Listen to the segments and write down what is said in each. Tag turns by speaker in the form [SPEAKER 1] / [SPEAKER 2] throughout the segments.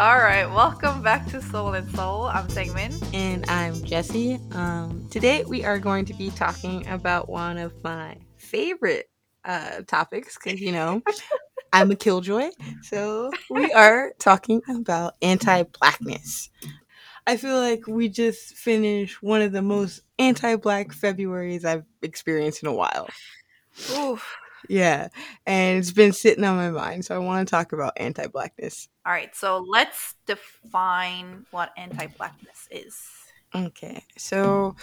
[SPEAKER 1] All right, welcome back to Soul and Soul. I'm Segmin.
[SPEAKER 2] And I'm Jessie. Um, today we are going to be talking about one of my favorite uh, topics because, you know, I'm a killjoy. So we are talking about anti blackness. I feel like we just finished one of the most anti black Februarys I've experienced in a while.
[SPEAKER 1] Oof.
[SPEAKER 2] Yeah, and it's been sitting on my mind, so I want to talk about anti blackness.
[SPEAKER 1] All right, so let's define what anti blackness is.
[SPEAKER 2] Okay, so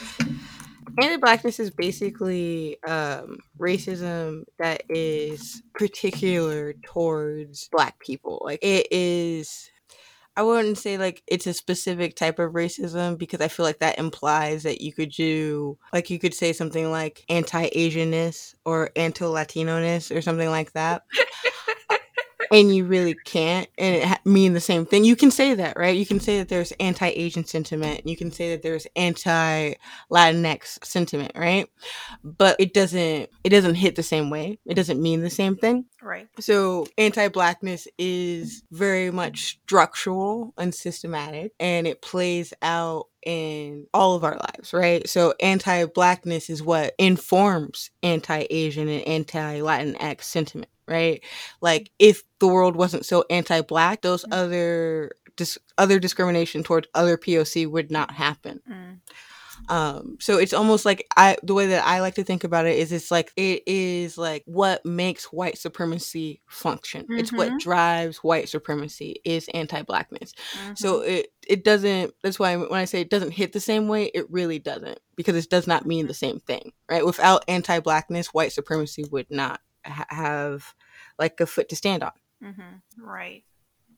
[SPEAKER 2] anti-blackness is basically um, racism that is particular towards black people. Like it is. I wouldn't say like it's a specific type of racism because I feel like that implies that you could do like you could say something like anti-Asianness or anti-Latinoness or something like that and you really can't and it ha- mean the same thing. You can say that right? You can say that there's anti-asian sentiment. You can say that there's anti-latinx sentiment right? But it doesn't it doesn't hit the same way. It doesn't mean the same thing.
[SPEAKER 1] Right.
[SPEAKER 2] so anti-blackness is very much structural and systematic and it plays out in all of our lives, right? So anti-blackness is what informs anti-Asian and anti-Latinx sentiment, right? Like if the world wasn't so anti-black, those other dis- other discrimination towards other POC would not happen.
[SPEAKER 1] Mm.
[SPEAKER 2] Um, so it's almost like I the way that I like to think about it is it's like it is like what makes white supremacy function. It's what
[SPEAKER 1] Mhm.
[SPEAKER 2] drives white supremacy is anti-blackness.
[SPEAKER 1] Mhm.
[SPEAKER 2] So it it doesn't. That's why when I say it doesn't hit the same way, it really doesn't because it does not mean the same thing, right? Without anti-blackness, white supremacy would not ha- have like a foot to stand on.
[SPEAKER 1] Mhm. Right.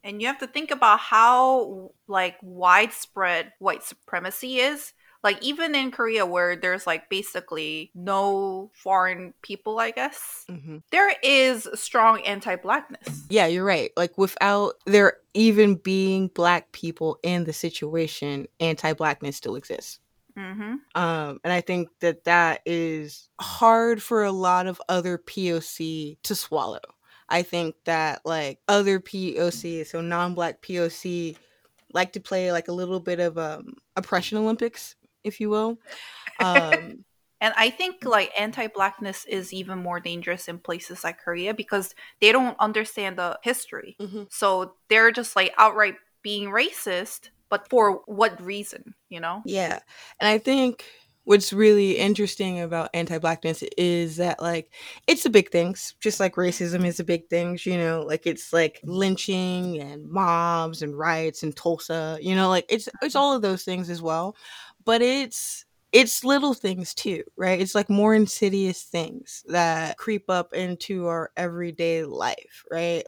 [SPEAKER 1] And you have to think about how like widespread white supremacy is. Like even in Korea where there's like basically no foreign people, I guess.
[SPEAKER 2] hmm
[SPEAKER 1] There is strong anti-blackness.
[SPEAKER 2] Yeah, you're right. Like without there even being black people in the situation, anti-blackness still exists.
[SPEAKER 1] Mhm.
[SPEAKER 2] Um, and I think that that is hard for a lot of other POC to swallow. I think that like other POC, so non-black POC, like to play like a little bit of um oppression Olympics, if you will. Um,
[SPEAKER 1] And I think like anti-blackness is even more dangerous in places like Korea because they don't understand the history.
[SPEAKER 2] Mhm.
[SPEAKER 1] So they're just like outright being racist, but for what reason, you know?
[SPEAKER 2] Yeah. And I think what's really interesting about anti-blackness is that like it's the big things, just like racism is the big things, you know, like it's like lynching and mobs and riots in Tulsa, you know, like it's it's all of those things as well. But it's it's little things too, right? It's like more insidious things that creep up into our everyday life, right?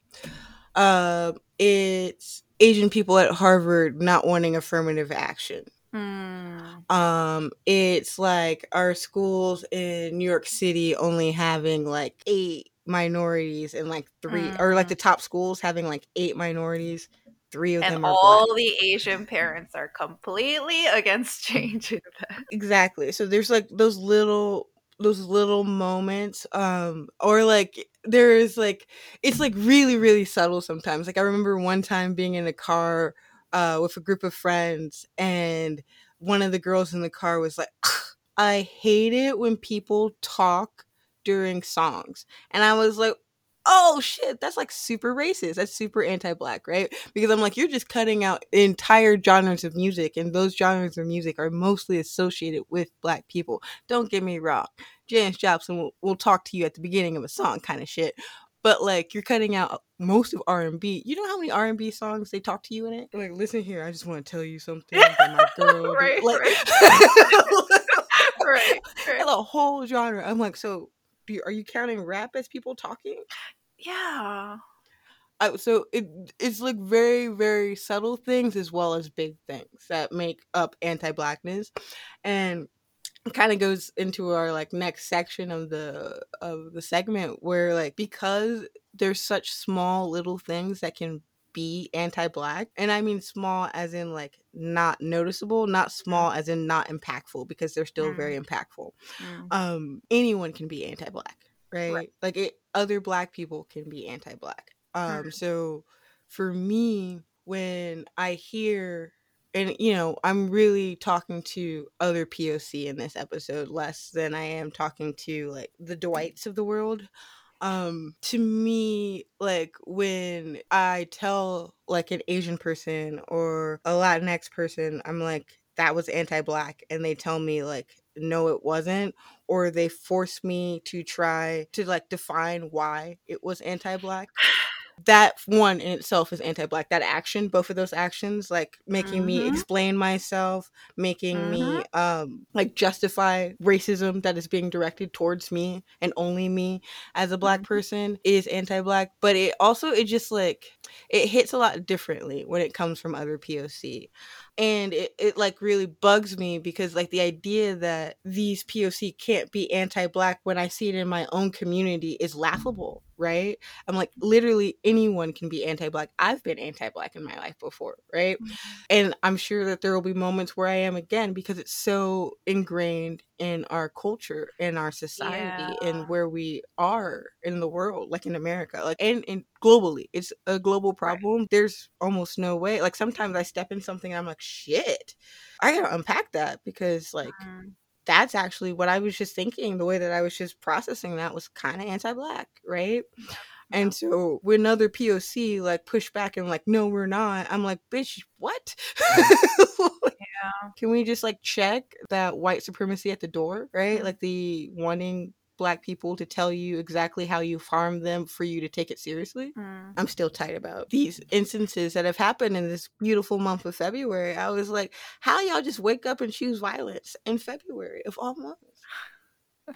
[SPEAKER 2] Um it's Asian people at Harvard not wanting affirmative action
[SPEAKER 1] Hmm.
[SPEAKER 2] um it's like our schools in new york city only having like eight minorities and like 3 or like
[SPEAKER 1] Mhm.
[SPEAKER 2] the top schools having like eight minorities three of
[SPEAKER 1] And
[SPEAKER 2] them are
[SPEAKER 1] all
[SPEAKER 2] black
[SPEAKER 1] the Asian parents are completely against changing that.
[SPEAKER 2] exactly so there's like those little those little moments um or like there's like it's like really really subtle sometimes like i remember one time being in a car uh with a group of friends and one of the girls in the car was like i hate it when people talk during songs and i was like oh shit that's like super racist that's super anti-black right because i'm like you're just cutting out entire genres of music and those genres of music are mostly associated with black people don't get me wrong janis joplin will, will talk to you at the beginning of a song kind of shit but like you're cutting out most of R&B. You know how many R&B songs they talk to you in it? Like, listen here, I just want to tell you something about my girl.
[SPEAKER 1] Right,
[SPEAKER 2] like,
[SPEAKER 1] right, right.
[SPEAKER 2] and a whole genre. I'm like, so do you, are you counting rap as people talking?
[SPEAKER 1] Yeah.
[SPEAKER 2] I, so it it's like very very subtle things as well as big things that make up anti-blackness, and kind of goes into our like next section of the of the segment where like because there's such small little things that can be anti-black and i mean small as in like not noticeable not small as in not impactful because they're still
[SPEAKER 1] Mm.
[SPEAKER 2] very impactful
[SPEAKER 1] Mm.
[SPEAKER 2] um anyone can be anti-black right,
[SPEAKER 1] Right.
[SPEAKER 2] like it, other black people can be anti-black um
[SPEAKER 1] Mm.
[SPEAKER 2] so for me when I hear and you know, I'm really talking to other POC in this episode less than I am talking to like the Dwights of the world um to me like when i tell like an asian person or a latinx person i'm like that was anti-black and they tell me like no it wasn't or they force me to try to like define why it was anti-black that one in itself is anti-black that action both of those actions like making me
[SPEAKER 1] Mhm.
[SPEAKER 2] explain myself making me
[SPEAKER 1] Mhm.
[SPEAKER 2] um like justify racism that is being directed towards me and only me as a black
[SPEAKER 1] Mhm.
[SPEAKER 2] person is anti-black but it also it just like it hits a lot differently when it comes from other poc and it, it like really bugs me because like the idea that these poc can't be anti-black when i see it in my own community is laughable right? I'm like literally anyone can be anti-black. I've been anti-black in my life before right? And i'm sure that there will be moments where i am again because it's so ingrained in our culture in our society
[SPEAKER 1] Yeah.
[SPEAKER 2] and where we are in the world like in america like and, and globally. It's a global problem. There's almost no way. Like sometimes i step in something and i'm like shit i gotta unpack that because like
[SPEAKER 1] Mm.
[SPEAKER 2] That's actually what i was just thinking the way that i was just processing that was kind of anti-black right and so when other POC like push back and like, no, we're not, I'm like, bitch, what? Yeah. Can we just like check that white supremacy at the door, right?
[SPEAKER 1] Mm.
[SPEAKER 2] Like the wanting black people to tell you exactly how you farm them for you to take it seriously.
[SPEAKER 1] Mm.
[SPEAKER 2] I'm still tight about these instances that have happened in this beautiful month of February. I was like, how y'all just wake up and choose violence in February of all months?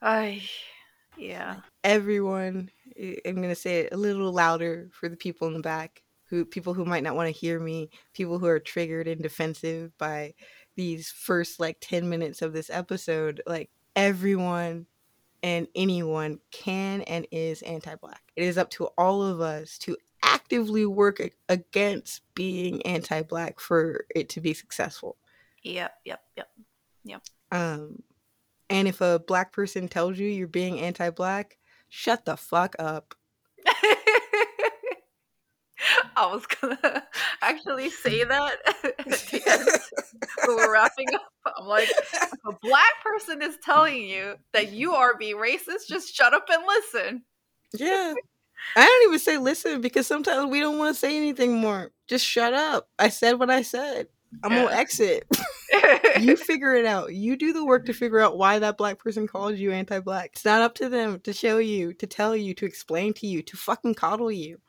[SPEAKER 1] I, yeah.
[SPEAKER 2] everyone I- i'm going to say it a little louder for the people in the back who people who might not want to hear me people who are triggered and defensive by these first like 10 minutes of this episode like everyone and anyone can and is anti-black it is up to all of us to actively work against being anti-black for it to be successful
[SPEAKER 1] Yep, Yep. Yep. Yep.
[SPEAKER 2] um and if a black person tells you you're being anti-black shut the fuck up
[SPEAKER 1] I was gonna actually say that at the end when we're wrapping up. I'm like, if a black person is telling you that you are being racist, just shut up and listen.
[SPEAKER 2] Yeah. I don't even say listen because sometimes we don't want to say anything more. Just shut up. I said what I said. I'm
[SPEAKER 1] Yeah.
[SPEAKER 2] gonna exit. you figure it out. You do the work to figure out why that black person called you anti-black. It's not up to them to show you, to tell you, to explain to you, to fucking coddle you.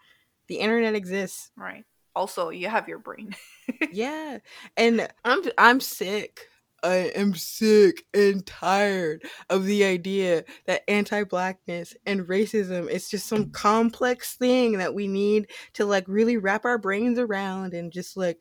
[SPEAKER 2] The internet exists.
[SPEAKER 1] right. Also, you have your brain.
[SPEAKER 2] Yeah. And I'm I'm sick. I am sick and tired of the idea that anti-blackness and racism is just some complex thing that we need to like really wrap our brains around and just like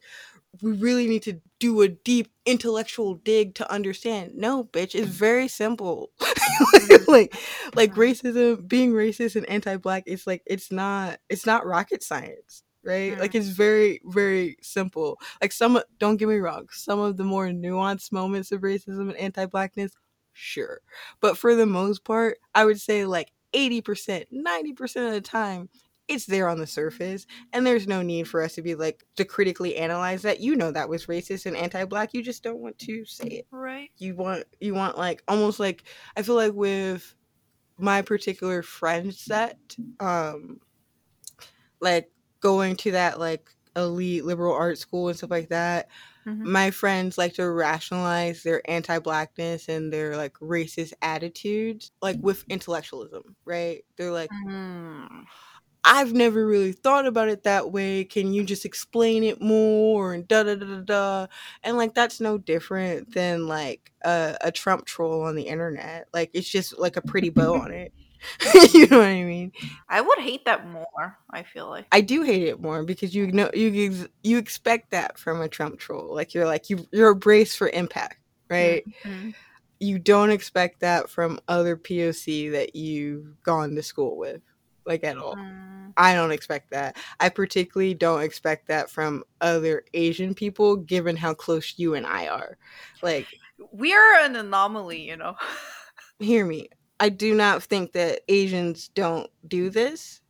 [SPEAKER 2] we really need to do a deep intellectual dig to understand. No, bitch, it's very simple. like like
[SPEAKER 1] Mhm.
[SPEAKER 2] racism, being racist and anti-black it's like it's not it's not rocket science, right? Like it's very very simple. Like some don't get me wrong, some of the more nuanced moments of racism and anti-blackness, sure. But for the most part, I would say like 80%, 90% of the time it's there on the surface and there's no need for us to be like to critically analyze that you know that was racist and anti-black you just don't want to say it
[SPEAKER 1] Right.
[SPEAKER 2] you want you want like almost like i feel like with my particular friend set um like going to that like elite liberal art school and stuff like that
[SPEAKER 1] Mhm.
[SPEAKER 2] my friends like to rationalize their anti-blackness and their like racist attitudes like with intellectualism right they're like
[SPEAKER 1] Mm.
[SPEAKER 2] I've never really thought about it that way. Can you just explain it more? And da da da da da. And like that's no different than like a, a Trump troll on the internet. Like it's just like a pretty bow on it. you know what I mean?
[SPEAKER 1] I would hate that more. I feel like.
[SPEAKER 2] I do hate it more because you know you ex- you expect that from a Trump troll. Like you're like you you're braced for impact, right?
[SPEAKER 1] Mhm.
[SPEAKER 2] You don't expect that from other POC that you've gone to school with, like at all.
[SPEAKER 1] Mm.
[SPEAKER 2] I don't expect that. I particularly don't expect that from other Asian people, given how close you and I are. Like,
[SPEAKER 1] We are an anomaly, you know.
[SPEAKER 2] hear me. I do not think that Asians don't do this.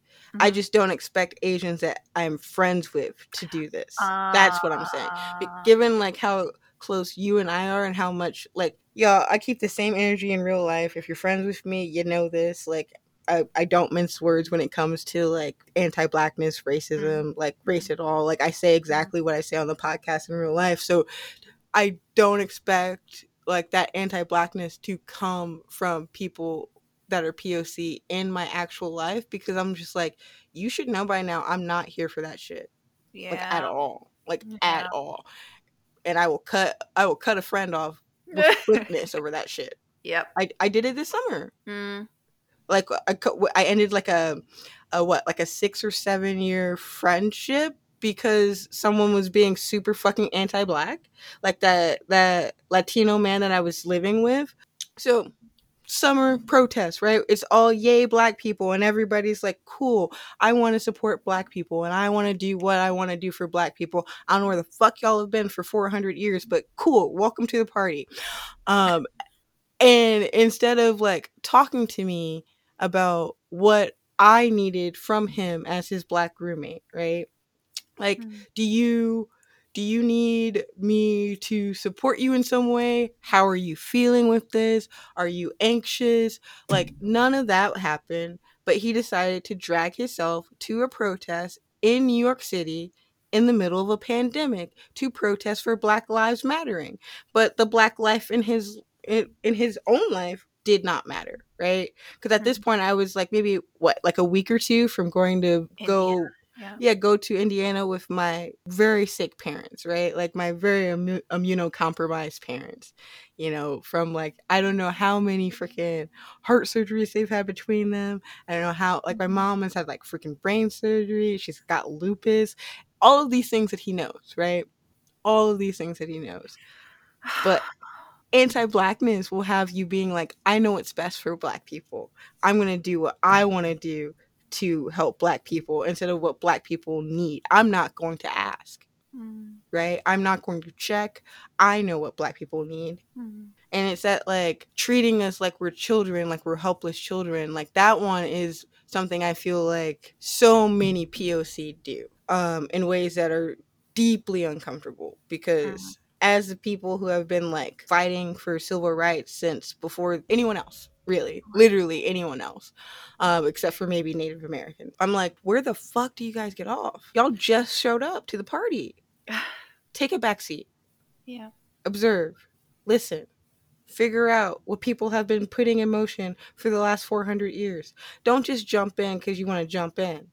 [SPEAKER 2] I
[SPEAKER 1] Mhm.
[SPEAKER 2] just don't expect Asians that I'm friends with to do this. That's what I'm saying. But given like how close you and I are and how much like y'all I keep the same energy in real life. If you're friends with me, you know this. Like I, I don't mince words when it comes to like anti-blackness, mm-hmm. racism, like race mm-hmm. at all. Like I say mm-hmm. exactly what I say on the podcast in real life. So I don't expect like that anti-blackness to come from people that are POC in my actual life because I'm just like you should know by now I'm not here for that shit
[SPEAKER 1] yeah.
[SPEAKER 2] like at all like
[SPEAKER 1] Yeah.
[SPEAKER 2] at all and I will cut I will cut a friend off with quickness over that shit
[SPEAKER 1] yep.
[SPEAKER 2] I, I did it this summer
[SPEAKER 1] Mm.
[SPEAKER 2] Like I, I ended like a, a what like a six or seven year friendship because someone was being super fucking anti-black like that that latino man that i was living with. So summer protest right? It's all yay black people and everybody's like cool i want to support black people and i want to do what i want to do for black people. I don't know where the fuck y'all have been for 400 years but cool welcome to the party. Um and instead of like talking to me about what I needed from him as his black roommate, right? Like,
[SPEAKER 1] Mm.
[SPEAKER 2] do you do you need me to support you in some way? How are you feeling with this? Are you anxious? Like none of that happened, but he decided to drag himself to a protest in New York City in the middle of a pandemic to protest for Black Lives Mattering. But the black life in his in, in his own life did not matter, right? Because at this mm-hmm. point I was like maybe what like a week or two from going to go
[SPEAKER 1] Yeah.
[SPEAKER 2] yeah go to indiana with my very sick parents right? Like my very immu- immunocompromised parents you know from like i don't know how many mm-hmm. freaking heart surgeries they've had between them. I don't know how like my mm-hmm. mom has had like freaking brain surgery. She's got lupus. All of these things that he knows right? All of these things that he knows. But anti-blackness will have you being like i know what's best for black people. I'm going to do what i want to do to help black people instead of what black people need. I'm not going to ask
[SPEAKER 1] Mm.
[SPEAKER 2] right? I'm not going to check. I know what black people need.
[SPEAKER 1] Mm.
[SPEAKER 2] and it's that like treating us like we're children like we're helpless children. Like that one is something i feel like so many poc do um in ways that are deeply uncomfortable because as the people who have been like fighting for civil rights since before anyone else really. Literally anyone else um, except for maybe native americans. I'm like where the fuck do you guys get off? Y'all just showed up to the party. Take a back seat
[SPEAKER 1] Yeah.
[SPEAKER 2] observe, listen, figure out what people have been putting in motion for the last 400 years. Don't just jump in because you want to jump in.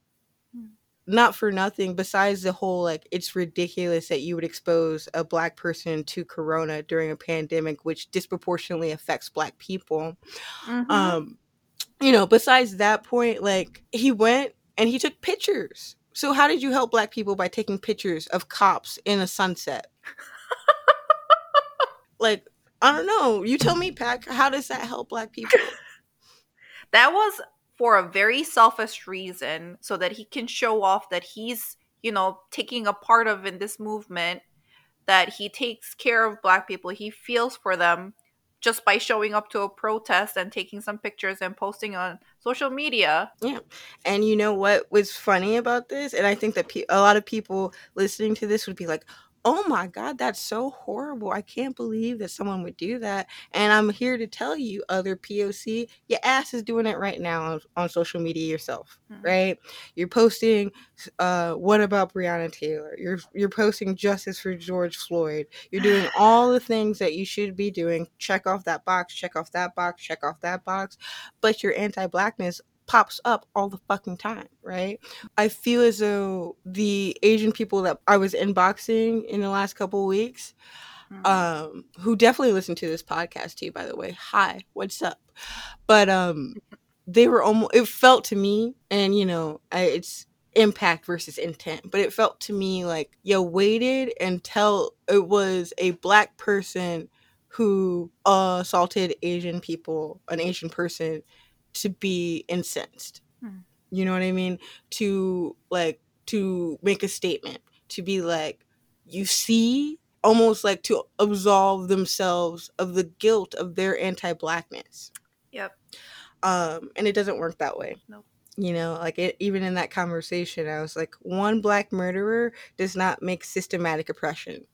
[SPEAKER 2] Not for nothing, besides the whole like, it's ridiculous that you would expose a black person to corona during a pandemic, which disproportionately affects black people.
[SPEAKER 1] Mhm.
[SPEAKER 2] Um, you know, besides that point, like, he went and he took pictures. So, how did you help black people by taking pictures of cops in a sunset? like I don't know. You tell me, Pack. How does that help Black people?
[SPEAKER 1] that was for a very selfish reason so that he can show off that he's you know taking a part of in this movement that he takes care of black people he feels for them just by showing up to a protest and taking some pictures and posting on social media Yeah.
[SPEAKER 2] And you know what was funny about this? And I think that pe- a lot of people listening to this would be like, "Oh my god, that's so horrible! I can't believe that someone would do that." And I'm here to tell you, other POC, your ass is doing it right now on, on social media yourself,
[SPEAKER 1] Mhm.
[SPEAKER 2] right? You're posting, uh, "What about Breonna Taylor?" You're you're posting justice for George Floyd. You're doing all the things that you should be doing. Check off that box. Check off that box. Check off that box. But your anti-blackness pops up all the fucking time, right? I feel as though the Asian people that I was inboxing in the last couple weeks,
[SPEAKER 1] Mhm.
[SPEAKER 2] um, who definitely listen to this podcast too, by the way. Hi, what's up? But um, they were almost. It felt to me, and you know, I, it's impact versus intent, but it felt to me like you waited until it was a black person who assaulted Asian people, an Asian person, to be incensed.
[SPEAKER 1] Hmm.
[SPEAKER 2] You know what I mean? To like to make a statement, to be like, you see, almost like to absolve themselves of the guilt of their anti-blackness.
[SPEAKER 1] Yep.
[SPEAKER 2] Um, and it doesn't work that way.
[SPEAKER 1] Nope.
[SPEAKER 2] You know, like it, even in that conversation, I was like, one black murderer does not make systematic oppression,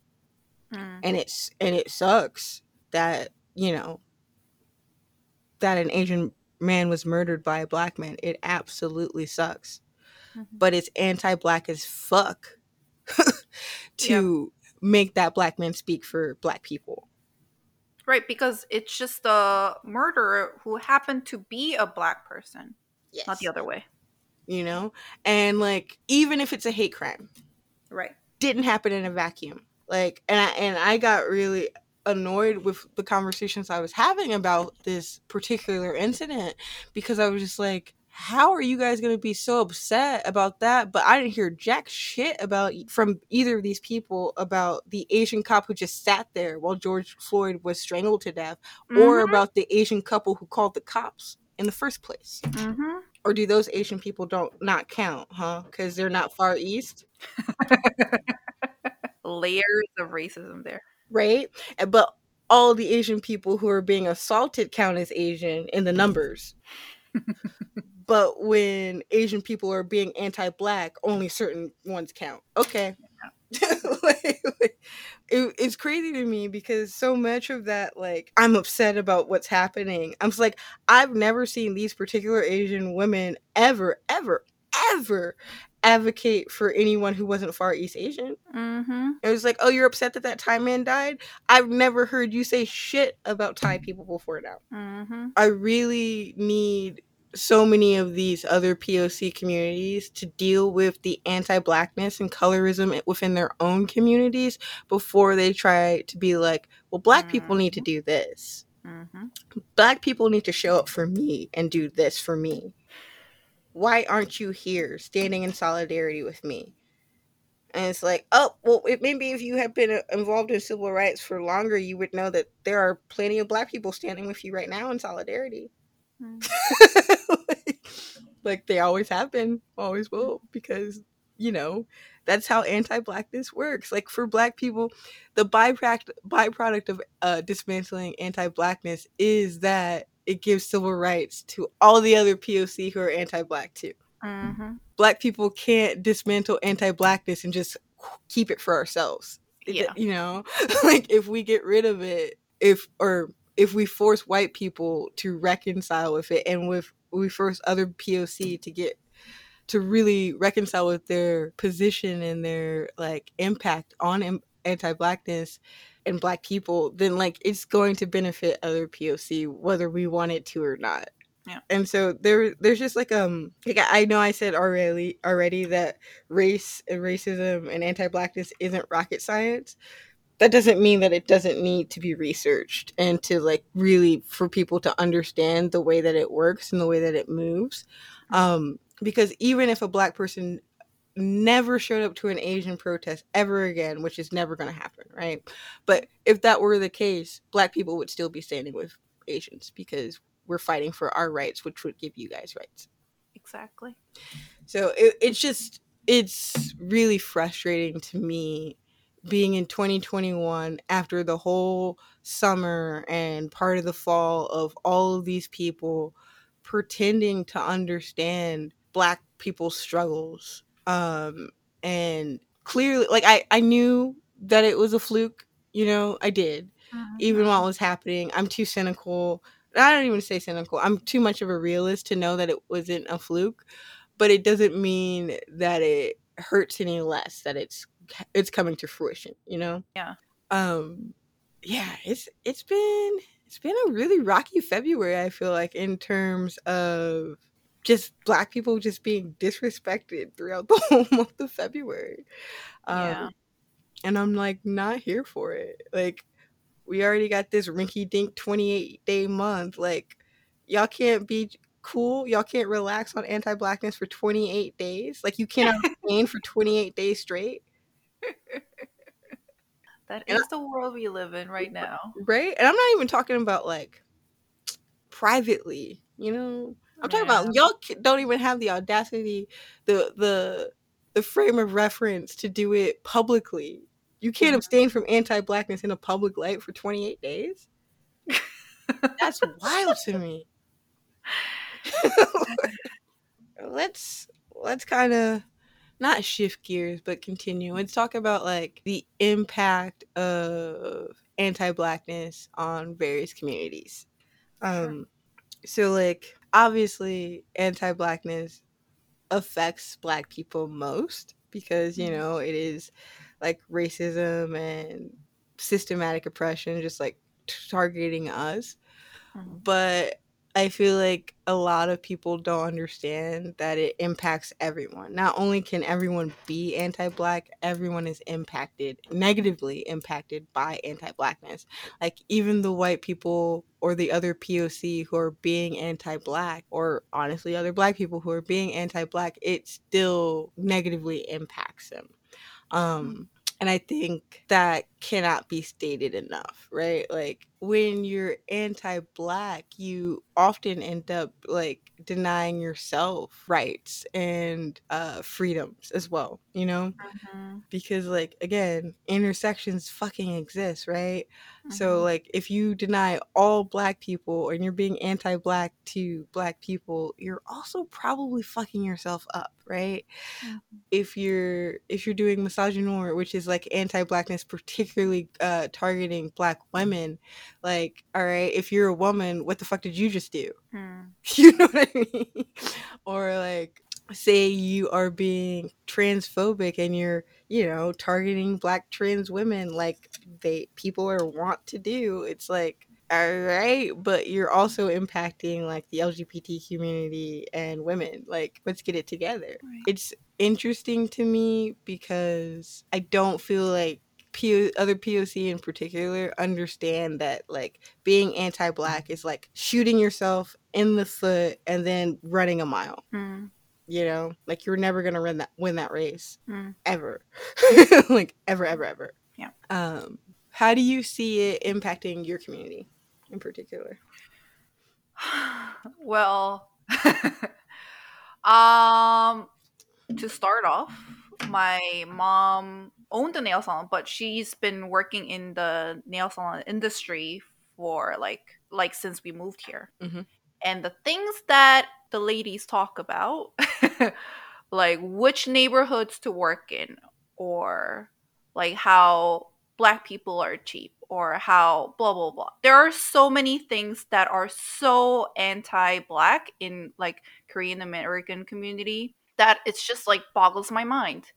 [SPEAKER 1] Mm.
[SPEAKER 2] and it's and it sucks that you know that an Asian man was murdered by a black man. It absolutely sucks,
[SPEAKER 1] Mhm.
[SPEAKER 2] but it's anti-black as fuck to make that black man speak for black people.
[SPEAKER 1] Right, because it's just the murderer who happened to be a black person,
[SPEAKER 2] Yes.
[SPEAKER 1] not the other way.
[SPEAKER 2] You know, and like even if it's a hate crime,
[SPEAKER 1] Right.
[SPEAKER 2] didn't happen in a vacuum. Like, and I and I got really annoyed with the conversations I was having about this particular incident because I was just like, how are you guys going to be so upset about that? But I didn't hear jack shit about from either of these people about the Asian cop who just sat there while George Floyd was strangled to death, or
[SPEAKER 1] Mhm,
[SPEAKER 2] about the Asian couple who called the cops in the first place.
[SPEAKER 1] mhm.
[SPEAKER 2] Or do those Asian people don't not count, huh? Because they're not far east.
[SPEAKER 1] layers of racism there.
[SPEAKER 2] Right? But all the Asian people who are being assaulted count as Asian in the numbers. but when Asian people are being anti-black, only certain ones count. Okay. Like, like, it, it's crazy to me because so much of that, like, I'm upset about what's happening. I'm just like, I've never seen these particular Asian women ever, ever, ever advocate for anyone who wasn't Far East Asian.
[SPEAKER 1] Mm-hmm.
[SPEAKER 2] It was like, oh, you're upset that that Thai man died? I've never heard you say shit about Thai people before now.
[SPEAKER 1] Mm-hmm.
[SPEAKER 2] I really need so many of these other POC communities to deal with the anti blackness and colorism within their own communities before they try to be like, well, black people need to do this.
[SPEAKER 1] Mm-hmm.
[SPEAKER 2] Black people need to show up for me and do this for me. Why aren't you here standing in solidarity with me? And it's like, oh, well, it, maybe if you have been uh, involved in civil rights for longer, you would know that there are plenty of black people standing with you right now in solidarity. like, like they always have been, always will, because, you know, that's how anti blackness works. Like for black people, the byproduct, byproduct of uh, dismantling anti blackness is that it gives civil rights to all the other POC who are anti black too
[SPEAKER 1] Mm-hmm.
[SPEAKER 2] black people can't dismantle anti-blackness and just keep it for ourselves
[SPEAKER 1] Yeah.
[SPEAKER 2] you know like if we get rid of it if or if we force white people to reconcile with it and with we force other poc to get to really reconcile with their position and their like impact on anti-blackness and black people then like it's going to benefit other poc whether we want it to or not.
[SPEAKER 1] Yeah.
[SPEAKER 2] and so there there's just like um like I I know I said already already that race and racism and anti-blackness isn't rocket science. That doesn't mean that it doesn't need to be researched and to like really for people to understand the way that it works and the way that it moves. Um because even if a black person never showed up to an asian protest ever again which is never going to happen right but if that were the case black people would still be standing with asians because we're fighting for our rights which would give you guys rights
[SPEAKER 1] Exactly.
[SPEAKER 2] so it, it's just it's really frustrating to me being in 2021 after the whole summer and part of the fall of all of these people pretending to understand black people's struggles um and clearly like i i knew that it was a fluke you know i did even while it was happening. I'm too cynical. I don't even say cynical. I'm too much of a realist to know that it wasn't a fluke, but it doesn't mean that it hurts any less that it's it's coming to fruition, you know?
[SPEAKER 1] Yeah.
[SPEAKER 2] Um yeah, it's it's been it's been a really rocky February, I feel like in terms of just black people just being disrespected throughout the whole month of February. Um,
[SPEAKER 1] Yeah.
[SPEAKER 2] and I'm like not here for it. Like we already got this rinky dink 28 day month. Like y'all can't be cool. Y'all can't relax on anti blackness for 28 days. Like you cannot abstain for 28 days straight,
[SPEAKER 1] That is the world we live in right now.
[SPEAKER 2] right? And I'm not even talking about like privately, you know. I'm talking
[SPEAKER 1] Yeah.
[SPEAKER 2] about y'all don't even have the audacity, the the the frame of reference to do it publicly. You can't
[SPEAKER 1] Mhm.
[SPEAKER 2] abstain from anti-blackness in a public light for 28 days. That's wild to me. let's let's kind of not shift gears but continue let's talk about like the impact of anti-blackness on various communities
[SPEAKER 1] Sure.
[SPEAKER 2] um so like obviously anti-blackness affects black people most because you
[SPEAKER 1] Mhm.
[SPEAKER 2] know it is like racism and systematic oppression just like targeting us
[SPEAKER 1] Mhm.
[SPEAKER 2] but I feel like a lot of people don't understand that it impacts everyone. Not only can everyone be anti black, everyone is impacted, negatively impacted by anti blackness. Like, even the white people or the other POC who are being anti black, or honestly, other black people who are being anti black, it still negatively impacts them. Um, and I think that cannot be stated enough, right? Like when you're anti-black, you often end up like denying yourself rights and uh freedoms as well, you know?
[SPEAKER 1] Mhm.
[SPEAKER 2] because like again intersections fucking exist right so
[SPEAKER 1] Mhm.
[SPEAKER 2] like if you deny all black people and you're being anti-black to black people you're also probably fucking yourself up right
[SPEAKER 1] Mhm.
[SPEAKER 2] if you're if you're doing misogynoir which is like anti-blackness particularly uh targeting black women like all right if you're a woman what the fuck did you just do
[SPEAKER 1] Mhm.
[SPEAKER 2] you know what i mean or like say you are being transphobic and you're you know targeting black trans women like they people are want to do it's like all right but you're also impacting like the lgbt community and women like let's get it together
[SPEAKER 1] Right.
[SPEAKER 2] it's interesting to me because i don't feel like P- other POC in particular understand that like being anti-black is like shooting yourself in the foot and then running a mile
[SPEAKER 1] Mhm.
[SPEAKER 2] you know like you're never gonna win that win that race
[SPEAKER 1] Mhm.
[SPEAKER 2] ever like ever ever ever
[SPEAKER 1] Yeah.
[SPEAKER 2] um how do you see it impacting your community in particular
[SPEAKER 1] well, um, to start off, my mom owned a nail salon, but she's been working in the nail salon industry for like like since we moved here.
[SPEAKER 2] Mhm.
[SPEAKER 1] And the things that the ladies talk about, like which neighborhoods to work in, or like how black people are cheap, or how blah blah blah. There are so many things that are so anti-black in like Korean American community that it's just like boggles my mind.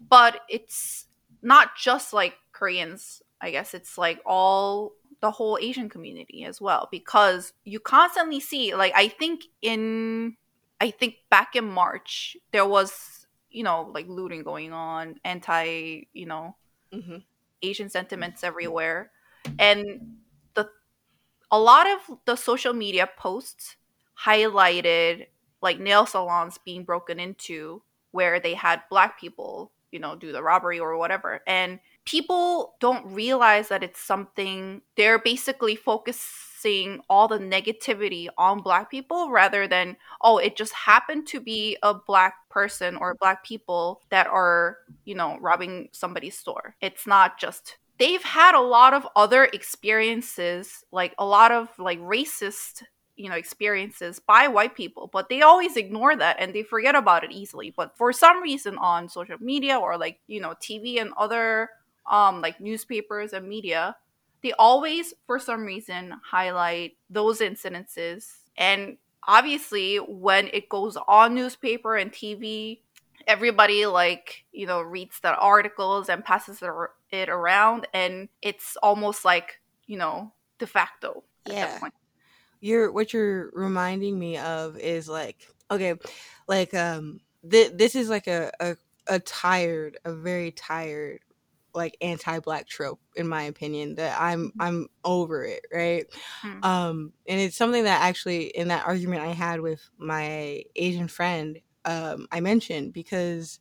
[SPEAKER 1] But it's not just like Koreans, I guess it's like all the whole Asian community as well because you constantly see like I think in I think back in March there was you know like looting going on, anti, you know,
[SPEAKER 2] Mhm.
[SPEAKER 1] Asian sentiments everywhere. And the a lot of the social media posts highlighted like nail salons being broken into where they had black people, you know, do the robbery or whatever. And people don't realize that it's something they're basically focusing all the negativity on black people rather than oh it just happened to be a black person or black people that are you know robbing somebody's store it's not just they've had a lot of other experiences like a lot of like racist you know experiences by white people but they always ignore that and they forget about it easily. But for some reason on social media or like you know tv and other um like newspapers and media they always for some reason highlight those incidences. And obviously when it goes on newspaper and tv everybody like you know reads the articles and passes it around and it's almost like you know de facto at that point
[SPEAKER 2] you're what you're reminding me of is like okay like um th- this is like a, a a tired a very tired like anti-black trope in my opinion that i'm
[SPEAKER 1] Mhm.
[SPEAKER 2] i'm over it right
[SPEAKER 1] Mm,
[SPEAKER 2] um and it's something that actually in that argument i had with my asian friend um i mentioned because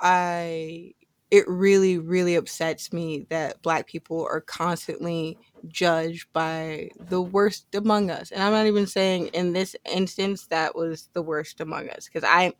[SPEAKER 2] i it really really upsets me that black people are constantly judged by the worst among us and i'm not even saying in this instance that was the worst among us because i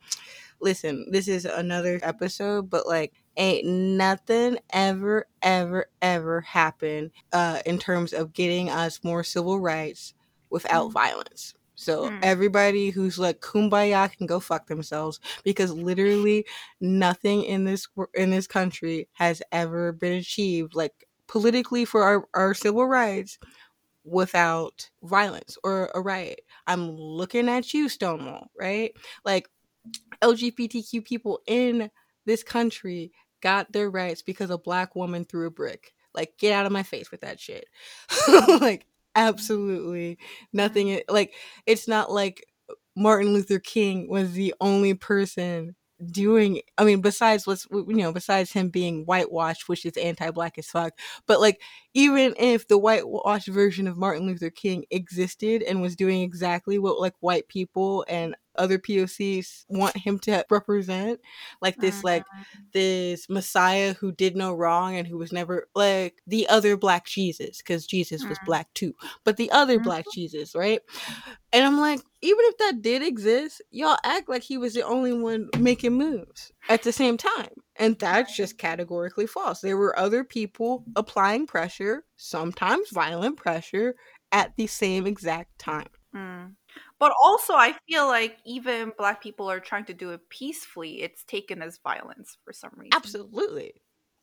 [SPEAKER 2] listen, this is another episode, but like ain't nothing ever, ever, ever happened uh in terms of getting us more civil rights without
[SPEAKER 1] mm,
[SPEAKER 2] violence. So
[SPEAKER 1] Mm.
[SPEAKER 2] everybody who's like kumbaya can go fuck themselves because literally nothing in this in this country has ever been achieved like politically for our, our civil rights without violence or a riot. I'm looking at you, Stonewall, right? Like LGBTQ people in this country got their rights because a black woman threw a brick. Like, get out of my face with that shit. like, absolutely nothing. Like, it's not like Martin Luther King was the only person doing i mean besides what's you know besides him being whitewashed which is anti-black as fuck but like even if the whitewashed version of martin luther king existed and was doing exactly what like white people and other pocs want him to represent like this like this messiah who did no wrong and who was never like the other black jesus because jesus was
[SPEAKER 1] Mm.
[SPEAKER 2] black too but the other
[SPEAKER 1] Mhm.
[SPEAKER 2] black jesus right and i'm like even if that did exist y'all act like he was the only one making moves at the same time and that's just categorically false there were other people applying pressure sometimes violent pressure at the same exact time
[SPEAKER 1] Mm. But also, I feel like even black people are trying to do it peacefully. It's taken as violence for some reason.
[SPEAKER 2] Absolutely.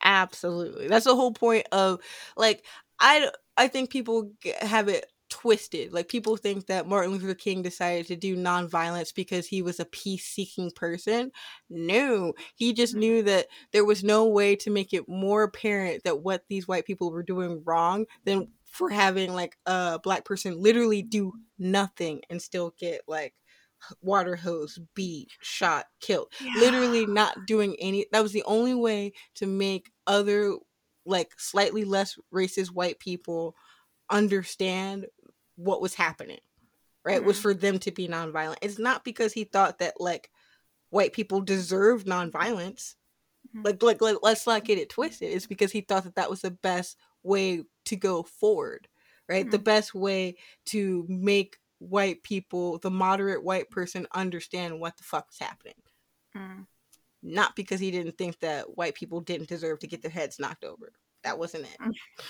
[SPEAKER 2] Absolutely. That's the whole point of like I I think people have it twisted. Like people think that Martin Luther King decided to do nonviolence because he was a peace-seeking person. No, he just
[SPEAKER 1] Mm.
[SPEAKER 2] knew that there was no way to make it more apparent that what these white people were doing wrong than for having like a black person literally do nothing and still get like water hose, beat, shot, killed
[SPEAKER 1] Yeah.
[SPEAKER 2] literally not doing any that was the only way to make other like slightly less racist white people understand what was happening right was
[SPEAKER 1] Mhm.
[SPEAKER 2] for them to be nonviolent it's not because he thought that like white people deserve nonviolence
[SPEAKER 1] Mhm.
[SPEAKER 2] like, like like let's not get it twisted it's because he thought that that was the best way to go forward right the
[SPEAKER 1] Mhm.
[SPEAKER 2] best way to make white people the moderate white person understand what the fuck is happening
[SPEAKER 1] Mm.
[SPEAKER 2] not because he didn't think that white people didn't deserve to get their heads knocked over. That wasn't it.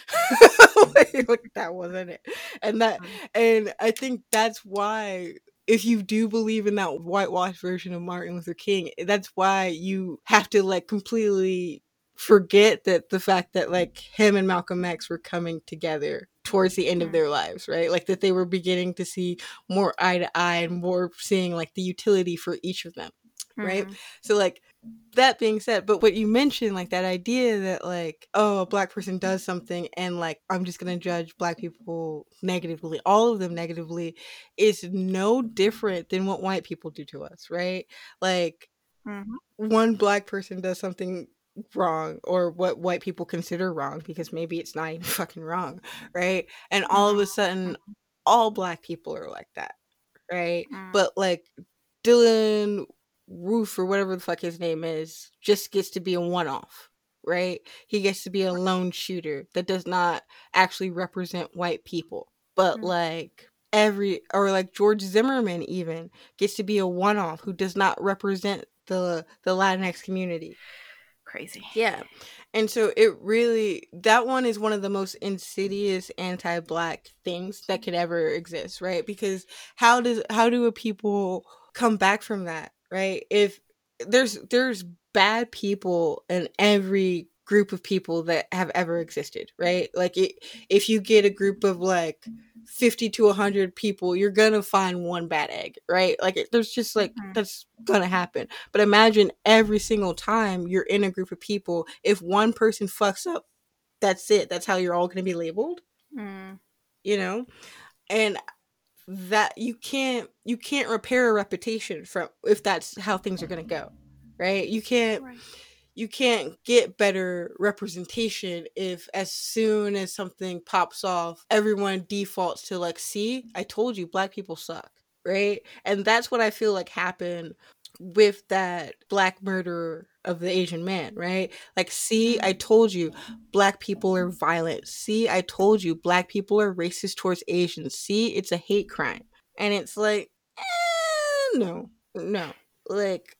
[SPEAKER 2] Like, that wasn't it. And that
[SPEAKER 1] Mm.
[SPEAKER 2] and I think that's why if you do believe in that whitewashed version of Martin Luther King, that's why you have to like completely forget that the fact that like him and Malcolm X were coming together towards the end of
[SPEAKER 1] Mm.
[SPEAKER 2] their lives, right? Like that they were beginning to see more eye to eye and more seeing like the utility for each of them right?
[SPEAKER 1] Mhm.
[SPEAKER 2] So like that being said, but what you mentioned, like that idea that like, oh, a black person does something and like I'm just gonna judge black people negatively, all of them negatively, is no different than what white people do to us, right? Like
[SPEAKER 1] Mhm.
[SPEAKER 2] one black person does something wrong or what white people consider wrong because maybe it's not even fucking wrong, right? And all of a sudden all black people are like that, right?
[SPEAKER 1] Mm.
[SPEAKER 2] But like Dylann Roof or whatever the fuck his name is just gets to be a one off, right? He gets to be a lone shooter that does not actually represent white people. But
[SPEAKER 1] Mm.
[SPEAKER 2] like every or like George Zimmerman even gets to be a one off who does not represent the the Latinx community.
[SPEAKER 1] Crazy.
[SPEAKER 2] Yeah. And so it really that one is one of the most insidious anti-black things that could ever exist, right? Because how does how do people come back from that, right? If there's there's bad people in every group of people that have ever existed, right? Like it, if you get a group of like 50 to 100 people, you're going to find one bad egg, right? Like it, there's just like
[SPEAKER 1] Mhm.
[SPEAKER 2] that's going to happen. But imagine every single time you're in a group of people, if one person fucks up, that's it. That's how you're all going to be labeled,
[SPEAKER 1] Mm.
[SPEAKER 2] you know? And that you can't you can't repair a reputation from if that's how things are going to go. Right? You can't
[SPEAKER 1] Right.
[SPEAKER 2] You can't get better representation if as soon as something pops off everyone defaults to like see i told you black people suck right? And that's what i feel like happened with that black murderer of the asian man right? Like see i told you black people are violent. See i told you black people are racist towards asians. See it's a hate crime. And it's like eh, no no. Like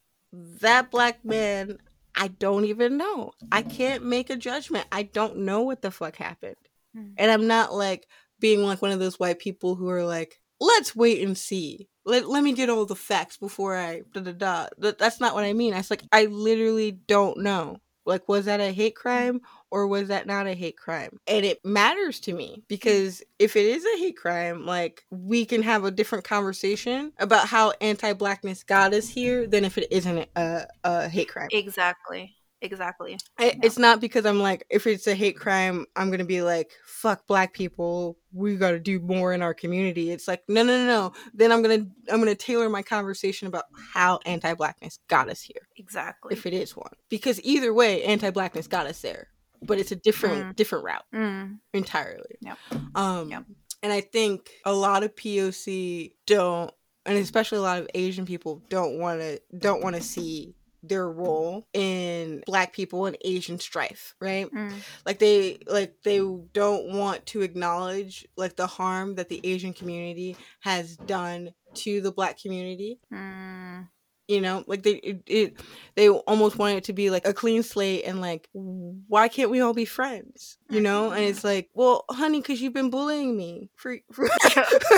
[SPEAKER 2] that black man I don't even know. I can't make a judgment. I don't know what the fuck happened.
[SPEAKER 1] Mm.
[SPEAKER 2] And I'm not like being like one of those white people who are like, let's wait and see. Let, let me get all the facts before I da da da. That's not what I mean. I was like, I literally don't know. Like, was that a hate crime or was that not a hate crime? And it matters to me hmm. because if it is a hate crime, like, we can have a different conversation about how anti blackness got us here than if it isn't a, a hate crime.
[SPEAKER 1] Exactly. Exactly.
[SPEAKER 2] It, It's not because I'm like, if it's a hate crime, I'm gonna be like, fuck black people. We got to do more in our community. It's like, no, no, no, no. Then I'm gonna, I'm gonna tailor my conversation about how anti-blackness got us here,
[SPEAKER 1] Exactly.
[SPEAKER 2] if it is one. Because either way, anti-blackness got us there, but it's a different,
[SPEAKER 1] Mm.
[SPEAKER 2] different route
[SPEAKER 1] Mm.
[SPEAKER 2] entirely.
[SPEAKER 1] Yep.
[SPEAKER 2] Um,
[SPEAKER 1] Yep.
[SPEAKER 2] and I think a lot of POC don't, and especially a lot of Asian people don't want to, don't want to see their role in black people and asian strife right
[SPEAKER 1] Mm.
[SPEAKER 2] like they like they don't want to acknowledge like the harm that the asian community has done to the black community
[SPEAKER 1] Mm.
[SPEAKER 2] You know like they it, it they almost want it to be like a clean slate and like why can't we all be friends you know? And it's like well honey because you've been bullying me for for,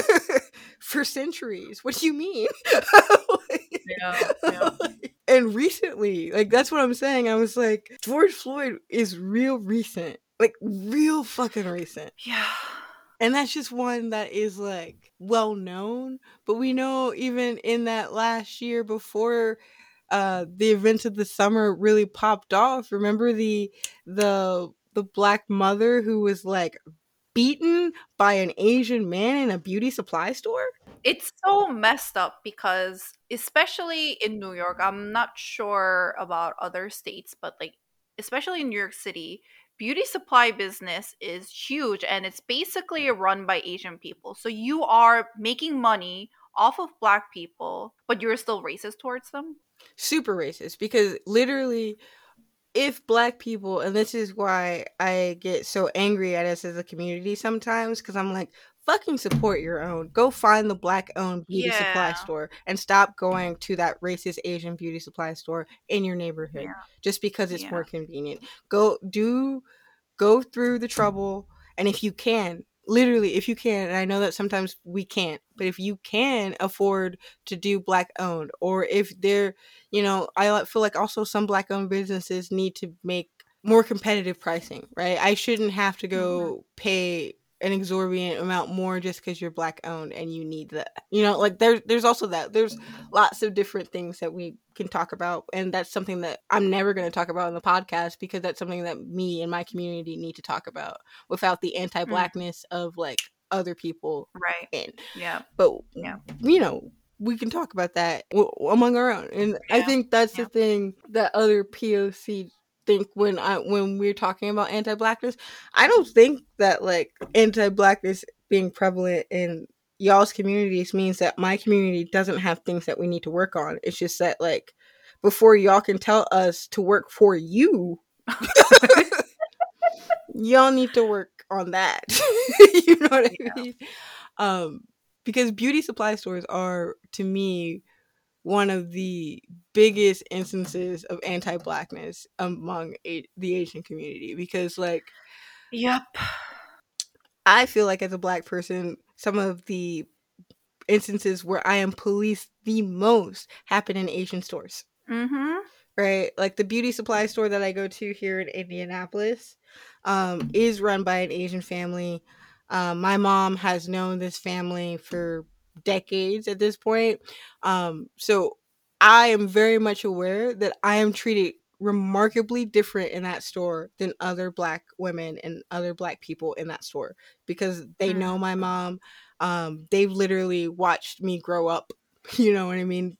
[SPEAKER 2] for centuries. What do you mean?
[SPEAKER 1] Yeah, yeah.
[SPEAKER 2] and recently like that's what i'm saying i was like george floyd is real recent like real fucking recent.
[SPEAKER 1] Yeah.
[SPEAKER 2] And that's just one that is like well known but we know even in that last year before uh the events of the summer really popped off remember the the the black mother who was like beaten by an asian man in a beauty supply store?
[SPEAKER 1] It's so messed up because, especially in New York, I'm not sure about other states, but like, especially in New York City, beauty supply business is huge and it's basically run by Asian people. So you are making money off of black people, but you're still racist towards them.
[SPEAKER 2] super racist because literally if black people and this is why i get so angry at us as a community sometimes because i'm like fucking support your own. Go find the black owned beauty supply store and stop going to that racist asian beauty supply store in your neighborhood
[SPEAKER 1] Yeah.
[SPEAKER 2] just because it's
[SPEAKER 1] Yeah.
[SPEAKER 2] more convenient. Go do go through the trouble and if you can literally if you can and i know that sometimes we can't but if you can afford to do black owned or if they're you know i feel like also some black owned businesses need to make more competitive pricing right? I shouldn't have to mm-hmm. go pay an exorbitant amount more just because you're black owned and you need that you know like there's there's also that there's mm-hmm. lots of different things that we can talk about and that's something that i'm never going to talk about in the podcast because that's something that me and my community need to talk about without the mm. anti-blackness of like other people
[SPEAKER 1] Right.
[SPEAKER 2] in
[SPEAKER 1] Yeah.
[SPEAKER 2] but
[SPEAKER 1] Yeah.
[SPEAKER 2] you know we can talk about that w- among our own and i think that's
[SPEAKER 1] yeah.
[SPEAKER 2] the thing that other poc think when i when we're talking about anti-blackness i don't think that like anti-blackness being prevalent in y'all's communities means that my community doesn't have things that we need to work on. It's just that like before y'all can tell us to work for you y'all need to work on that. You know what i
[SPEAKER 1] Yeah.
[SPEAKER 2] mean? Um because beauty supply stores are to me one of the biggest instances of anti-blackness among a- the asian community because like
[SPEAKER 1] Yep.
[SPEAKER 2] i feel like as a black person some of the instances where i am policed the most happen in asian stores
[SPEAKER 1] Mm-hmm.
[SPEAKER 2] right? Like the beauty supply store that I go to here in Indianapolis um, is run by an Asian family. Um, my mom has known this family for decades at this point. Um, so I am very much aware that I am treated remarkably different in that store than other black women and other black people in that store because they
[SPEAKER 1] Mm.
[SPEAKER 2] know my mom. Um, they've literally watched me grow up. You know what I mean?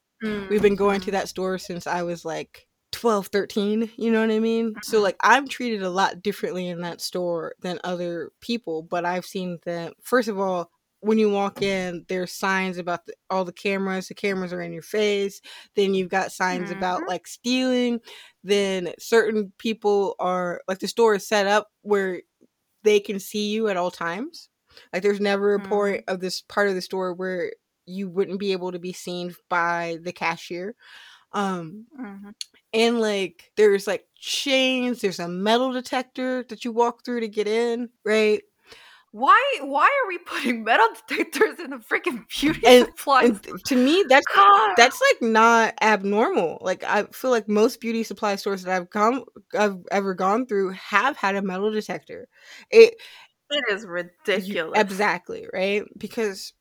[SPEAKER 2] We've been going to that store since I was like 12, 13, you know what I mean? So
[SPEAKER 1] Mhm.
[SPEAKER 2] like I'm treated a lot differently in that store than other people, but I've seen that first of all, when you walk in, there's signs about the, all the cameras. The cameras are in your face. Then you've got signs about
[SPEAKER 1] Mhm.
[SPEAKER 2] like stealing. Then certain people are like the store is set up where they can see you at all times. Like there's never a
[SPEAKER 1] Mhm.
[SPEAKER 2] point of this part of the store where you wouldn't be able to be seen by the cashier. Um
[SPEAKER 1] Mm-hmm.
[SPEAKER 2] and like there's like chains, there's a metal detector that you walk through to get in, right?
[SPEAKER 1] Why why are we putting metal detectors in the freaking beauty
[SPEAKER 2] And-
[SPEAKER 1] supply
[SPEAKER 2] And
[SPEAKER 1] store?
[SPEAKER 2] to me, that's
[SPEAKER 1] God.
[SPEAKER 2] that's like not abnormal. Like I feel like most beauty supply stores that I've gone I've ever gone through have had a metal detector. It
[SPEAKER 1] it is ridiculous.
[SPEAKER 2] exactly right because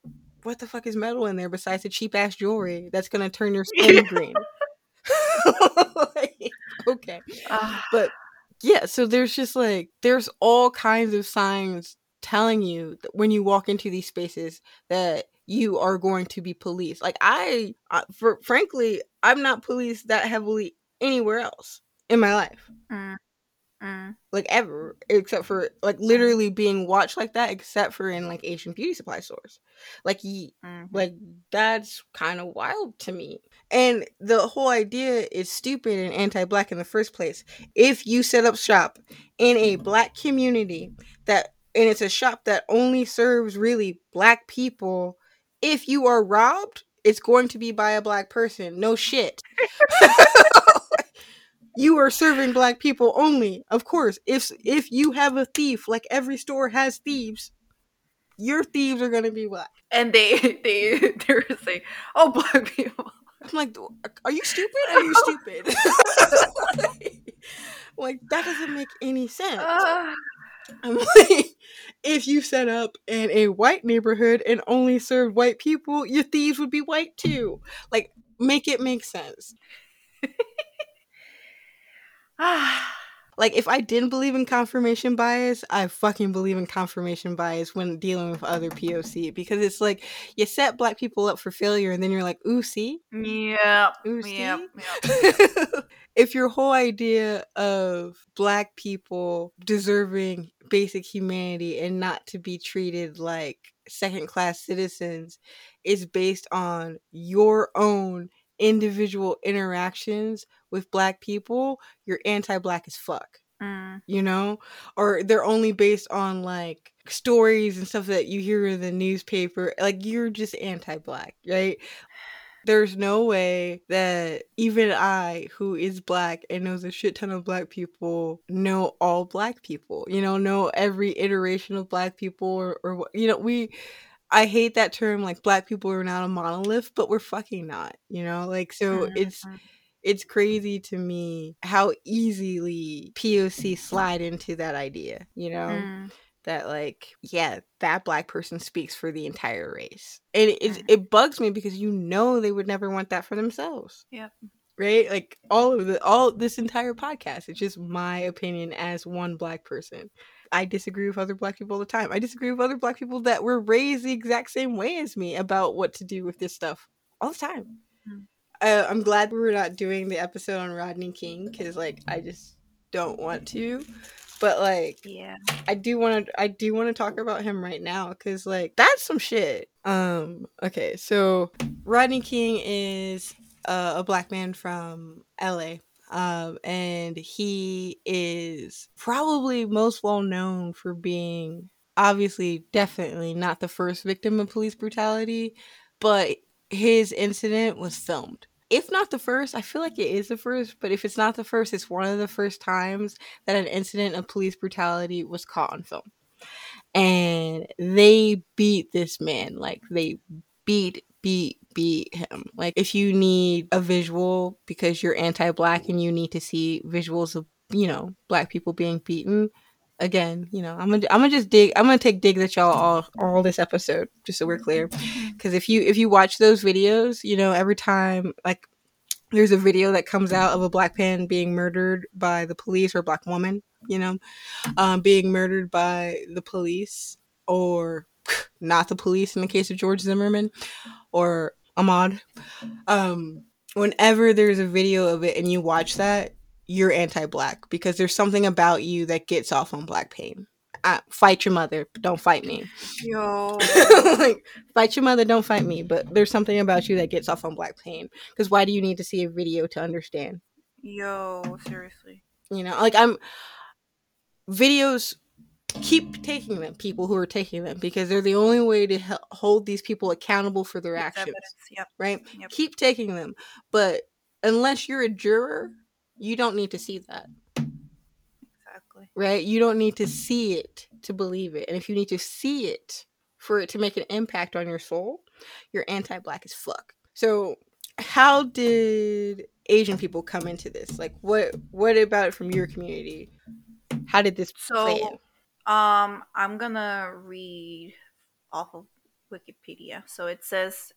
[SPEAKER 2] what the fuck is metal in there besides the cheap ass jewelry that's gonna turn your skin green? Like, okay,
[SPEAKER 1] Ah,
[SPEAKER 2] but yeah, so there's just like there's all kinds of signs telling you that when you walk into these spaces that you are going to be policed. Like I, I for, frankly, I'm not policed that heavily anywhere else in my life.
[SPEAKER 1] mm, mm.
[SPEAKER 2] Like ever, except for like literally being watched like that, except for in like Asian beauty supply stores. Like, ye,
[SPEAKER 1] Mhm.
[SPEAKER 2] like that's kind of wild to me. And the whole idea is stupid and anti-black in the first place. If you set up shop in a black community that and it's a shop that only serves really black people, if you are robbed, it's going to be by a black person. No shit. you are serving black people only. Of course, if if you have a thief, like every store has thieves, your thieves are going to be black.
[SPEAKER 1] and they they they were saying, "Oh, black people."
[SPEAKER 2] I'm like, are you stupid? Are you stupid? like that doesn't make any sense.
[SPEAKER 1] Ah.
[SPEAKER 2] I'm like, if you set up in a white neighborhood and only served white people, your thieves would be white too. Like, make it make sense.
[SPEAKER 1] Ah.
[SPEAKER 2] Like, if I didn't believe in confirmation bias, I fucking believe in confirmation bias when dealing with other POC because it's like you set black people up for failure and then you're like, ooh, see?
[SPEAKER 1] Yep.
[SPEAKER 2] Ooh,
[SPEAKER 1] Yep.
[SPEAKER 2] see?
[SPEAKER 1] yep.
[SPEAKER 2] if your whole idea of black people deserving basic humanity and not to be treated like second class citizens is based on your own individual interactions with black people, you're anti black as fuck
[SPEAKER 1] Mm.
[SPEAKER 2] you know or they're only based on like stories and stuff that you hear in the newspaper like you're just anti-black right there's no way that even i who is black and knows a shit ton of black people know all black people you know know every iteration of black people or, you know we i hate that term like black people are not a monolith but we're fucking not you know like so it's
[SPEAKER 1] Mhm.
[SPEAKER 2] It's crazy to me how easily POC slide into that idea, you know?
[SPEAKER 1] Mm.
[SPEAKER 2] That like, yeah, that black person speaks for the entire race. And it it's-
[SPEAKER 1] Mhm.
[SPEAKER 2] it bugs me because you know they would never want that for themselves.
[SPEAKER 1] Yep.
[SPEAKER 2] Right? Like all of the all this entire podcast, it's just my opinion as one black person. I disagree with other black people all the time. I disagree with other black people that were raised the exact same way as me about what to do with this stuff all the time
[SPEAKER 1] Mm.
[SPEAKER 2] Uh, I'm glad we're not doing the episode on Rodney King because like I just don't want to. But like
[SPEAKER 1] Yeah.
[SPEAKER 2] I do want to I do want to talk about him right now because like that's some shit. Um okay, so Rodney King is uh, a black man from LA. Um, and he is probably most well known for being obviously definitely not the first victim of police brutality, but his incident was filmed. If not the first, I feel like it is the first, but if it's not the first, it's one of the first times that an incident of police brutality was caught on film. And they beat this man. Like they beat, beat, beat him. Like if you need a visual because you're anti-black and you need to see visuals of, you know, black people being beaten, again, you know, I'm gonna I'm gonna just dig I'm gonna take digs at y'all all all this episode, just so we're clear. Because if you if you watch those videos, you know, every time like there's a video that comes out of a black man being murdered by the police or a black woman, you know, um, being murdered by the police or not the police in the case of George Zimmerman or Ahmaud. Um, whenever there's a video of it and you watch that, you're anti-black because there's something about you that gets off on black pain. Uh, fight your mother, but don't fight me.
[SPEAKER 1] Yo.
[SPEAKER 2] like, fight your mother, don't fight me. But there's something about you that gets off on black pain. Because why do you need to see a video to understand?
[SPEAKER 1] Yo. Seriously.
[SPEAKER 2] You know, like I'm videos. Keep taking them, people who are taking them, because they're the only way to hel- hold these people accountable for their actions.
[SPEAKER 1] Yep.
[SPEAKER 2] Right?
[SPEAKER 1] Yep.
[SPEAKER 2] Keep taking them, but unless you're a juror, you don't need to see that.
[SPEAKER 1] Exactly.
[SPEAKER 2] right? You don't need to see it to believe it and if you need to see it for it to make an impact on your soul, you're anti-black as fuck. So, how did Asian people come into this? Like what what about it from your community? How did this?
[SPEAKER 1] So, um, I'm gonna read off of Wikipedia. So it says,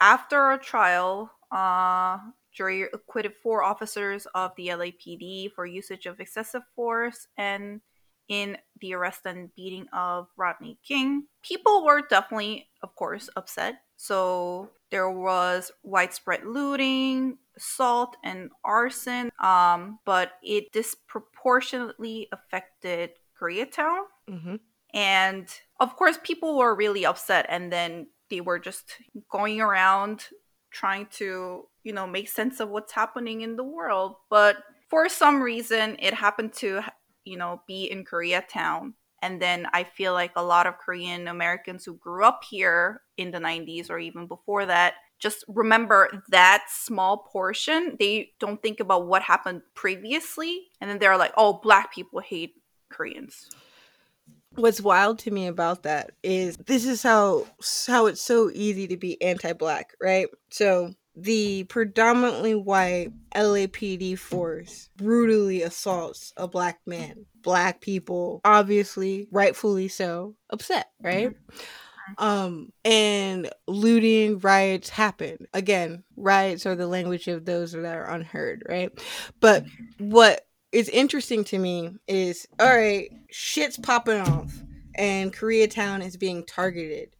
[SPEAKER 1] after a trial, uh, jury acquitted four officers of the LAPD for usage of excessive force and in the arrest and beating of Rodney King. People were definitely, of course, upset. So there was widespread looting, assault, and arson. Um, but it disproportionately affected Koreatown.
[SPEAKER 2] Mhm.
[SPEAKER 1] And of course, people were really upset, and then they were just going around trying to, you know, make sense of what's happening in the world. But for some reason, it happened to, you know, be in Koreatown. And then I feel like a lot of Korean Americans who grew up here in the 90s or even before that just remember that small portion. They don't think about what happened previously. And then they're like, oh, black people hate Koreans.
[SPEAKER 2] What's wild to me about that is this is how how it's so easy to be anti-black, right? So the predominantly white LAPD force brutally assaults a black man. Black people, obviously, rightfully so, upset, right? Um, and looting riots happen. Again, riots are the language of those that are unheard, right? But what is interesting to me is all right, shit's popping off, and Koreatown is being targeted.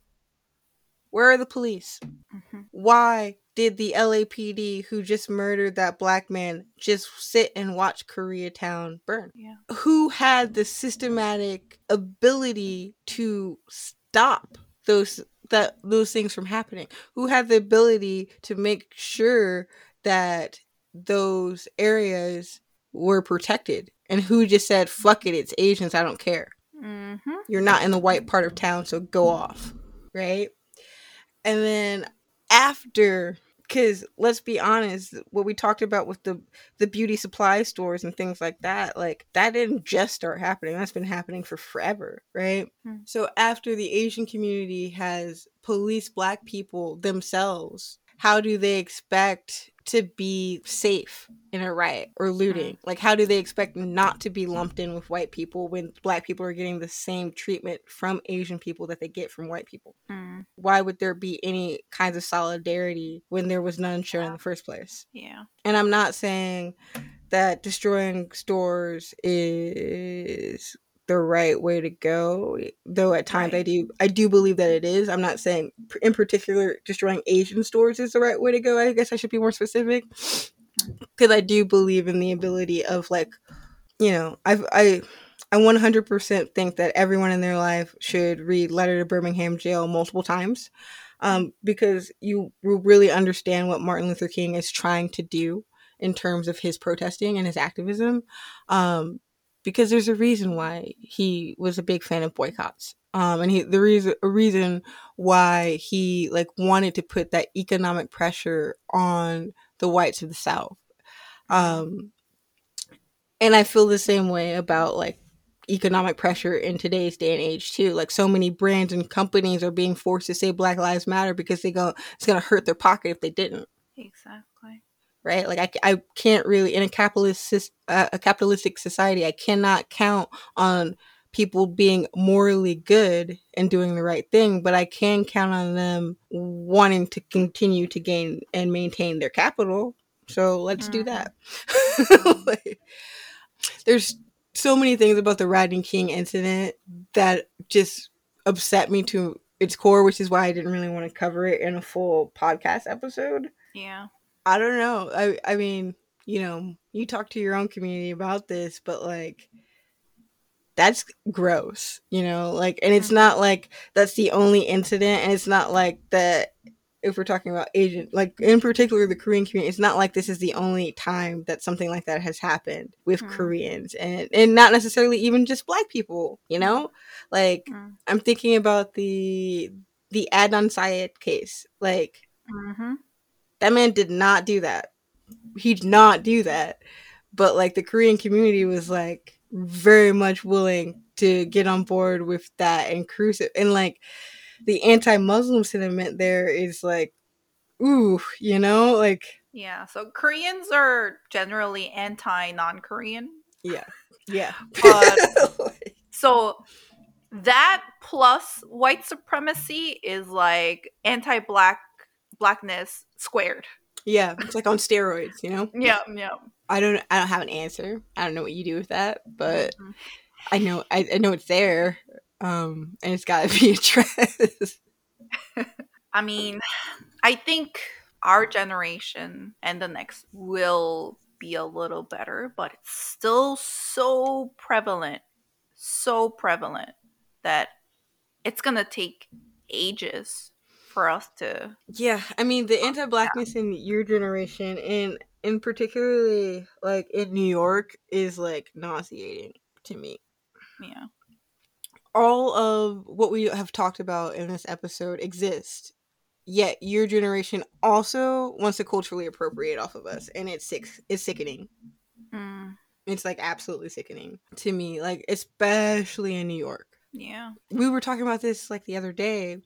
[SPEAKER 2] Where are the police?
[SPEAKER 1] Mhm.
[SPEAKER 2] Why did the LAPD who just murdered that black man just sit and watch Koreatown burn?
[SPEAKER 1] Yeah.
[SPEAKER 2] Who had the systematic ability to stop those that those things from happening? Who had the ability to make sure that those areas were protected? And who just said, fuck it, it's Asians, I don't care.
[SPEAKER 1] hmm
[SPEAKER 2] You're not in the white part of town, so go off. Right? And then after because let's be honest what we talked about with the the beauty supply stores and things like that like that didn't just start happening that's been happening for forever right
[SPEAKER 1] Hmm.
[SPEAKER 2] so after the asian community has policed black people themselves how do they expect to be safe in a riot or looting. Like how do they expect not to be lumped in with white people when black people are getting the same treatment from asian people that they get from white people?
[SPEAKER 1] Mm,
[SPEAKER 2] why would there be any kinds of solidarity when there was none shown in the first place?
[SPEAKER 1] yeah.
[SPEAKER 2] And I'm not saying that destroying stores is the right way to go, though at times I do I do believe that it is. I'm not saying in particular destroying Asian stores is the right way to go. I guess I should be more specific because I do believe in the ability of like, you know, I've I I 100% think that everyone in their life should read Letter to Birmingham Jail multiple times um, because you will really understand what Martin Luther King is trying to do in terms of his protesting and his activism. Um, because there's a reason why he was a big fan of boycotts. Um, and he, the reason, a reason why he like wanted to put that economic pressure on the whites of the South. Um, and I feel the same way about like economic pressure in today's day and age too. Like so many brands and companies are being forced to say Black Lives Matter because they go it's gonna hurt their pocket if they didn't.
[SPEAKER 1] Exactly.
[SPEAKER 2] Right? Like I, I can't really in a capitalist uh, a capitalistic society I cannot count on people being morally good and doing the right thing, but I can count on them wanting to continue to gain and maintain their capital. So let's do
[SPEAKER 1] Mhm.
[SPEAKER 2] that. Like, there's so many things about the Rodney King incident that just upset me to its core, which is why I didn't really want to cover it in a full podcast episode.
[SPEAKER 1] Yeah.
[SPEAKER 2] I don't know. I I mean, you know, you talk to your own community about this, but like that's gross, you know, like and it's not like that's the only incident and it's not like that if we're talking about Asian like in particular the Korean community, it's not like this is the only time that something like that has happened with
[SPEAKER 1] Mhm.
[SPEAKER 2] Koreans and and not necessarily even just black people, you know? Like
[SPEAKER 1] Mm.
[SPEAKER 2] I'm thinking about the the Adnan Syed case. Like
[SPEAKER 1] hmm
[SPEAKER 2] that man did not do that. He did not do that. But like the Korean community was like very much willing to get on board with that inclusive and like the anti-Muslim sentiment there is like, ooh, you know, like
[SPEAKER 1] Yeah. So Koreans are generally anti non-Korean.
[SPEAKER 2] yeah, yeah.
[SPEAKER 1] But- So that plus white supremacy is like anti-black blackness squared.
[SPEAKER 2] yeah, it's like on steroids, you know.
[SPEAKER 1] Yeah, yeah.
[SPEAKER 2] I don't, I don't have an answer. I don't know what you do with that, but
[SPEAKER 1] Mhm.
[SPEAKER 2] I know, I, I know it's there, um, and it's got to be addressed.
[SPEAKER 1] I mean, I think our generation and the next will be a little better, but it's still so prevalent, so prevalent that it's going to take ages for us to.
[SPEAKER 2] Yeah, I mean the anti-blackness in your generation, and in particularly like in New York, is like nauseating to me.
[SPEAKER 1] Yeah.
[SPEAKER 2] All of what we have talked about in this episode exists, yet your generation also wants to culturally appropriate off of us, and it's sick. It's sickening.
[SPEAKER 1] Mm,
[SPEAKER 2] It's like absolutely sickening to me, like especially in New York.
[SPEAKER 1] yeah.
[SPEAKER 2] we were talking about this like the other day.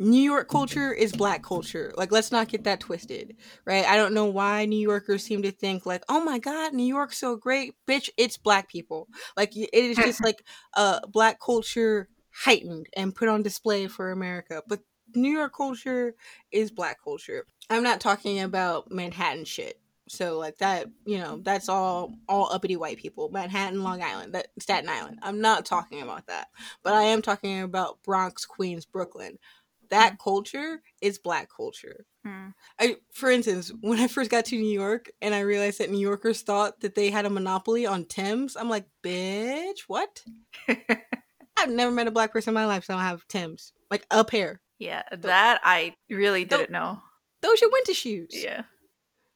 [SPEAKER 2] New York culture is black culture. Like, let's not get that twisted, right? I don't know why New Yorkers seem to think like, "Oh my God, New York's so great, bitch!" It's black people. Like, it is just like uh, black culture heightened and put on display for America. But New York culture is black culture. I'm not talking about Manhattan shit. So like that, you know, that's all all uppity white people. Manhattan, Long Island, that Staten Island. I'm not talking about that but I am talking about Bronx, Queens, Brooklyn. That culture is black culture.
[SPEAKER 1] Mm.
[SPEAKER 2] I, for instance, when I first got to New York and I realized that New Yorkers thought that they had a monopoly on Timbs, I'm like, bitch, what? I've never met a black person in my life that don't have Timbs, like a pair.
[SPEAKER 1] yeah, that I really didn't know.
[SPEAKER 2] Those are winter shoes.
[SPEAKER 1] Yeah.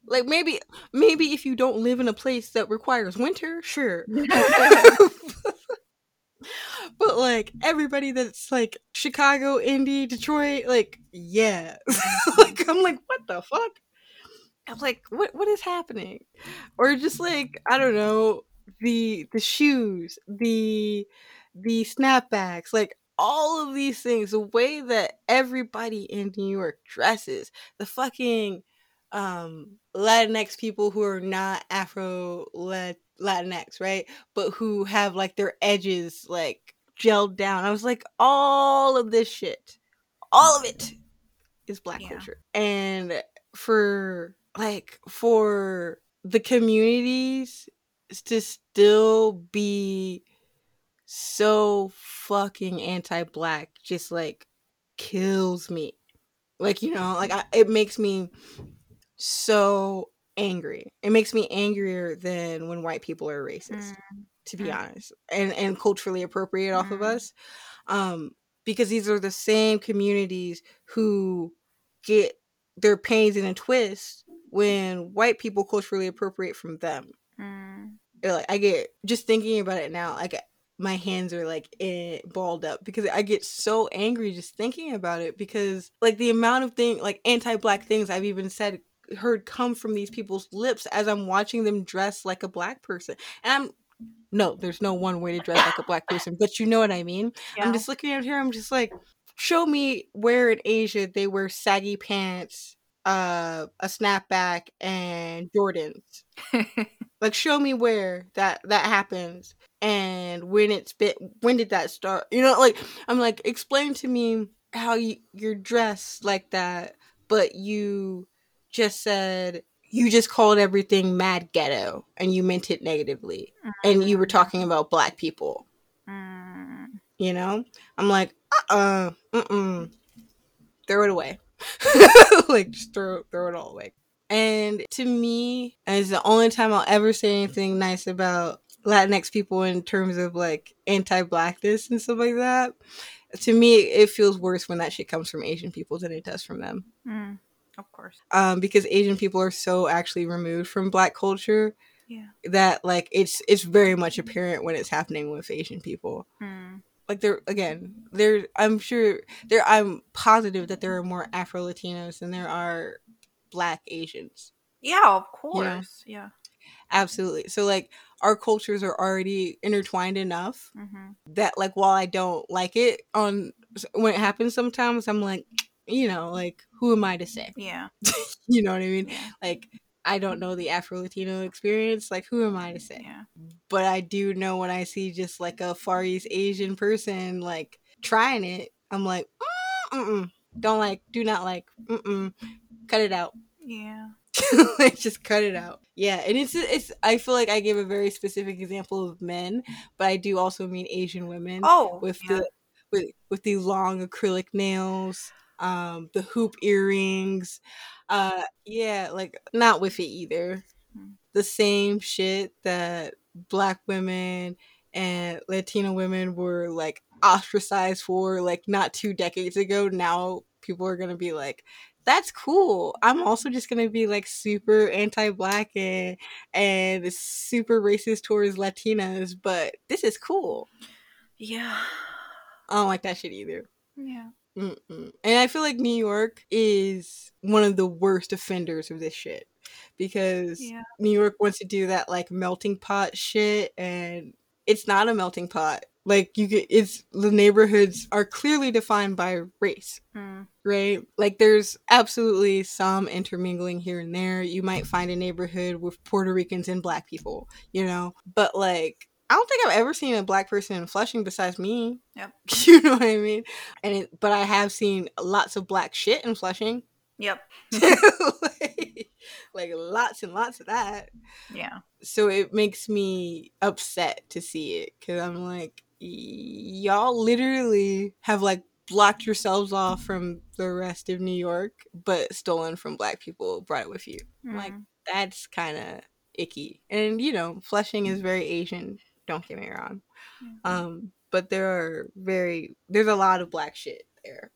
[SPEAKER 2] Like maybe, maybe if you don't live in a place that requires winter, sure. but like everybody that's like Chicago, Indy, Detroit, like yeah, like I'm like what the fuck? I'm like what what is happening? Or just like I don't know the the shoes, the the snapbacks, like all of these things, the way that everybody in New York dresses, the fucking um Latinx people who are not Afro Lat- Latinx, right? But who have like their edges like gelled down. I was like, all of this shit, all of it is black
[SPEAKER 1] Yeah.
[SPEAKER 2] culture. And for like for the communities to still be so fucking anti-black just like kills me like you know like I, it makes me so angry it makes me angrier than when white people are racist
[SPEAKER 1] Mm,
[SPEAKER 2] to be
[SPEAKER 1] Mm.
[SPEAKER 2] honest and and culturally appropriate off of
[SPEAKER 1] Mm.
[SPEAKER 2] us um because these are the same communities who get their pains in a twist when white people culturally appropriate from them
[SPEAKER 1] mm,
[SPEAKER 2] like I get just thinking about it now like my hands are like eh, balled up because I get so angry just thinking about it because like the amount of thing like anti-black things I've even said heard come from these people's lips as I'm watching them dress like a black person and I'm no there's no one way to dress like a black person but you know what I mean
[SPEAKER 1] yeah.
[SPEAKER 2] I'm just looking at here. I'm just like, show me where in Asia they wear saggy pants, uh, a snapback, and Jordans. Like, show me where that that happens and when it's been. When did that start? You know, like I'm like, explain to me how you you're dressed like that, but you just said you just called everything mad ghetto and you meant it negatively, and you were talking about black people.
[SPEAKER 1] Mm,
[SPEAKER 2] you know? I'm like uh mm throw it away. Like just throw throw it all away. And to me it's the only time i'll ever say anything nice about latinx people in terms of like anti-blackness and stuff like that. To me it feels worse when that shit comes from asian people than it does from them.
[SPEAKER 1] Mm, of course.
[SPEAKER 2] um because asian people are so actually removed from black culture
[SPEAKER 1] Yeah.
[SPEAKER 2] that like it's it's very much apparent when it's happening with asian people
[SPEAKER 1] Mm,
[SPEAKER 2] like there again there i'm sure there i'm positive that there are more afro latinos than there are black asians
[SPEAKER 1] yeah, of
[SPEAKER 2] know?
[SPEAKER 1] course. Yeah.
[SPEAKER 2] absolutely so like our cultures are already intertwined enough
[SPEAKER 1] hmm
[SPEAKER 2] that like while I don't like it on when it happens sometimes I'm like you know like who am I to say
[SPEAKER 1] Yeah.
[SPEAKER 2] you know what I mean
[SPEAKER 1] Yeah.
[SPEAKER 2] like I don't know the Afro Latino experience like who am I to say
[SPEAKER 1] Yeah.
[SPEAKER 2] but I do know when I see just like a Far East Asian person like trying it I'm like mm, mm-mm. don't like do not like mm-mm. cut it out
[SPEAKER 1] Yeah.
[SPEAKER 2] like just cut it out. Yeah, and it's it's. I feel like I gave a very specific example of men, but I do also mean Asian women
[SPEAKER 1] Oh.
[SPEAKER 2] with
[SPEAKER 1] yeah.
[SPEAKER 2] the with with the long acrylic nails, um, the hoop earrings. Uh, yeah, like not with it either.
[SPEAKER 1] Hmm.
[SPEAKER 2] The same shit that black women and Latina women were like ostracized for like not two decades ago. Now people are gonna be like, that's cool. I'm also just gonna be like super anti-black and and super racist towards Latinas, but this is cool.
[SPEAKER 1] Yeah.
[SPEAKER 2] I don't like that shit either.
[SPEAKER 1] Yeah.
[SPEAKER 2] Mm-mm. And I feel like New York is one of the worst offenders of this shit because
[SPEAKER 1] Yeah.
[SPEAKER 2] New York wants to do that like melting pot shit, and it's not a melting pot. Like you get, it's the neighborhoods are clearly defined by race
[SPEAKER 1] Mm.
[SPEAKER 2] right? Like there's absolutely some intermingling here and there. You might find a neighborhood with Puerto Ricans and black people, you know? But like I don't think I've ever seen a black person in Flushing besides me.
[SPEAKER 1] Yep.
[SPEAKER 2] You know what I mean? And it, but I have seen lots of black shit in Flushing.
[SPEAKER 1] Yep.
[SPEAKER 2] like, like lots and lots of that.
[SPEAKER 1] Yeah.
[SPEAKER 2] So it makes me upset to see it cuz I'm like y'all literally have like blocked yourselves off from the rest of New York, but stolen from black people, brought it with you. Like
[SPEAKER 1] Mm.
[SPEAKER 2] that's kind of icky. And you know, Flushing is very Asian. Don't get me wrong.
[SPEAKER 1] Mhm.
[SPEAKER 2] Um, but there are very there's a lot of black shit there.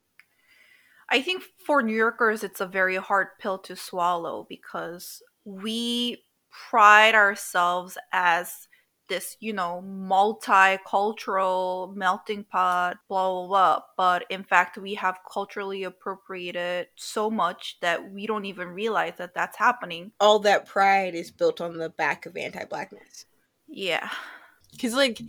[SPEAKER 1] I think for New Yorkers, it's a very hard pill to swallow because we pride ourselves as this, you know, multicultural melting pot, blah, blah, blah. But in fact, we have culturally appropriated so much that we don't even realize that that's happening.
[SPEAKER 2] All that pride is built on the back of anti-blackness.
[SPEAKER 1] Yeah.
[SPEAKER 2] Cuz like,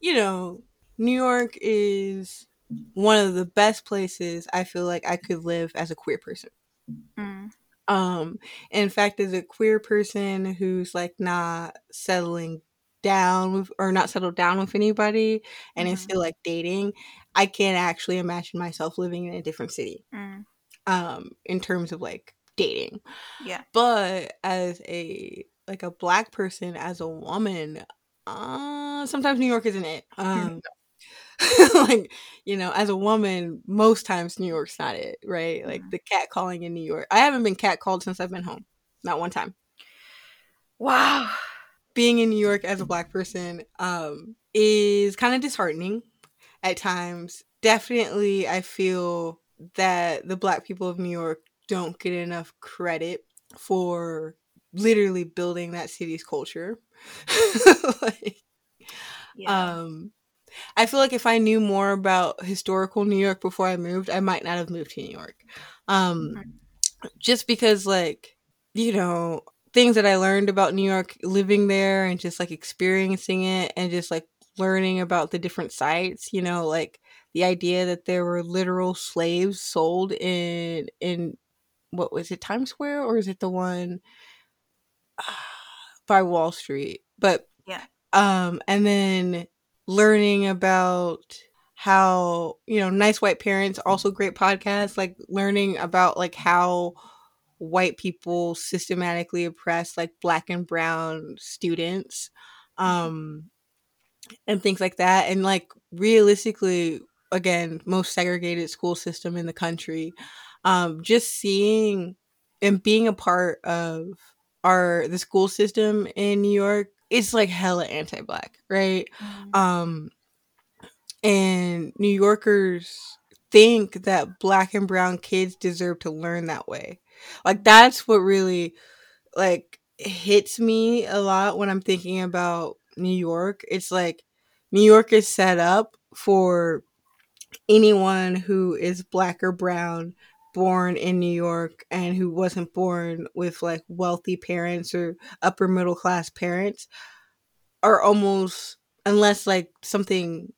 [SPEAKER 2] you know, New York is one of the best places I feel like I could live as a queer person.
[SPEAKER 1] Mm.
[SPEAKER 2] Um, in fact, as a queer person who's like not settling down with or not settled down with anybody and is
[SPEAKER 1] Mhm.
[SPEAKER 2] still like dating, I can't actually imagine myself living in a different city.
[SPEAKER 1] Mm.
[SPEAKER 2] Um, in terms of like dating.
[SPEAKER 1] Yeah.
[SPEAKER 2] But as a like a black person, as a woman, uh sometimes New York isn't it. Um like you know as a woman most times new york's not it right? Like the cat calling in new york i haven't been cat called since i've been home not one time.
[SPEAKER 1] Wow.
[SPEAKER 2] being in new york as a black person um is kind of disheartening at times. Definitely i feel that the black people of new york don't get enough credit for literally building that city's culture like
[SPEAKER 1] Yeah.
[SPEAKER 2] um I feel like if I knew more about historical New York before I moved, I might not have moved to New York. Um, just because, like, you know, things that I learned about New York living there and just like experiencing it and just like learning about the different sites, you know, like the idea that there were literal slaves sold in, in, what was it, Times Square or is it the one by Wall Street? But,
[SPEAKER 1] Yeah.
[SPEAKER 2] um, and then learning about how you know nice white parents also great podcast like learning about like how white people systematically oppress like black and brown students um and things like that and like realistically again most segregated school system in the country um just seeing and being a part of our the school system in New York it's like hella anti-black right?
[SPEAKER 1] Mm.
[SPEAKER 2] um and new yorkers think that black and brown kids deserve to learn that way. Like that's what really like hits me a lot when i'm thinking about new york. It's like new york is set up for anyone who is black or brown born in new york and who wasn't born with like wealthy parents or upper middle class parents are almost unless like something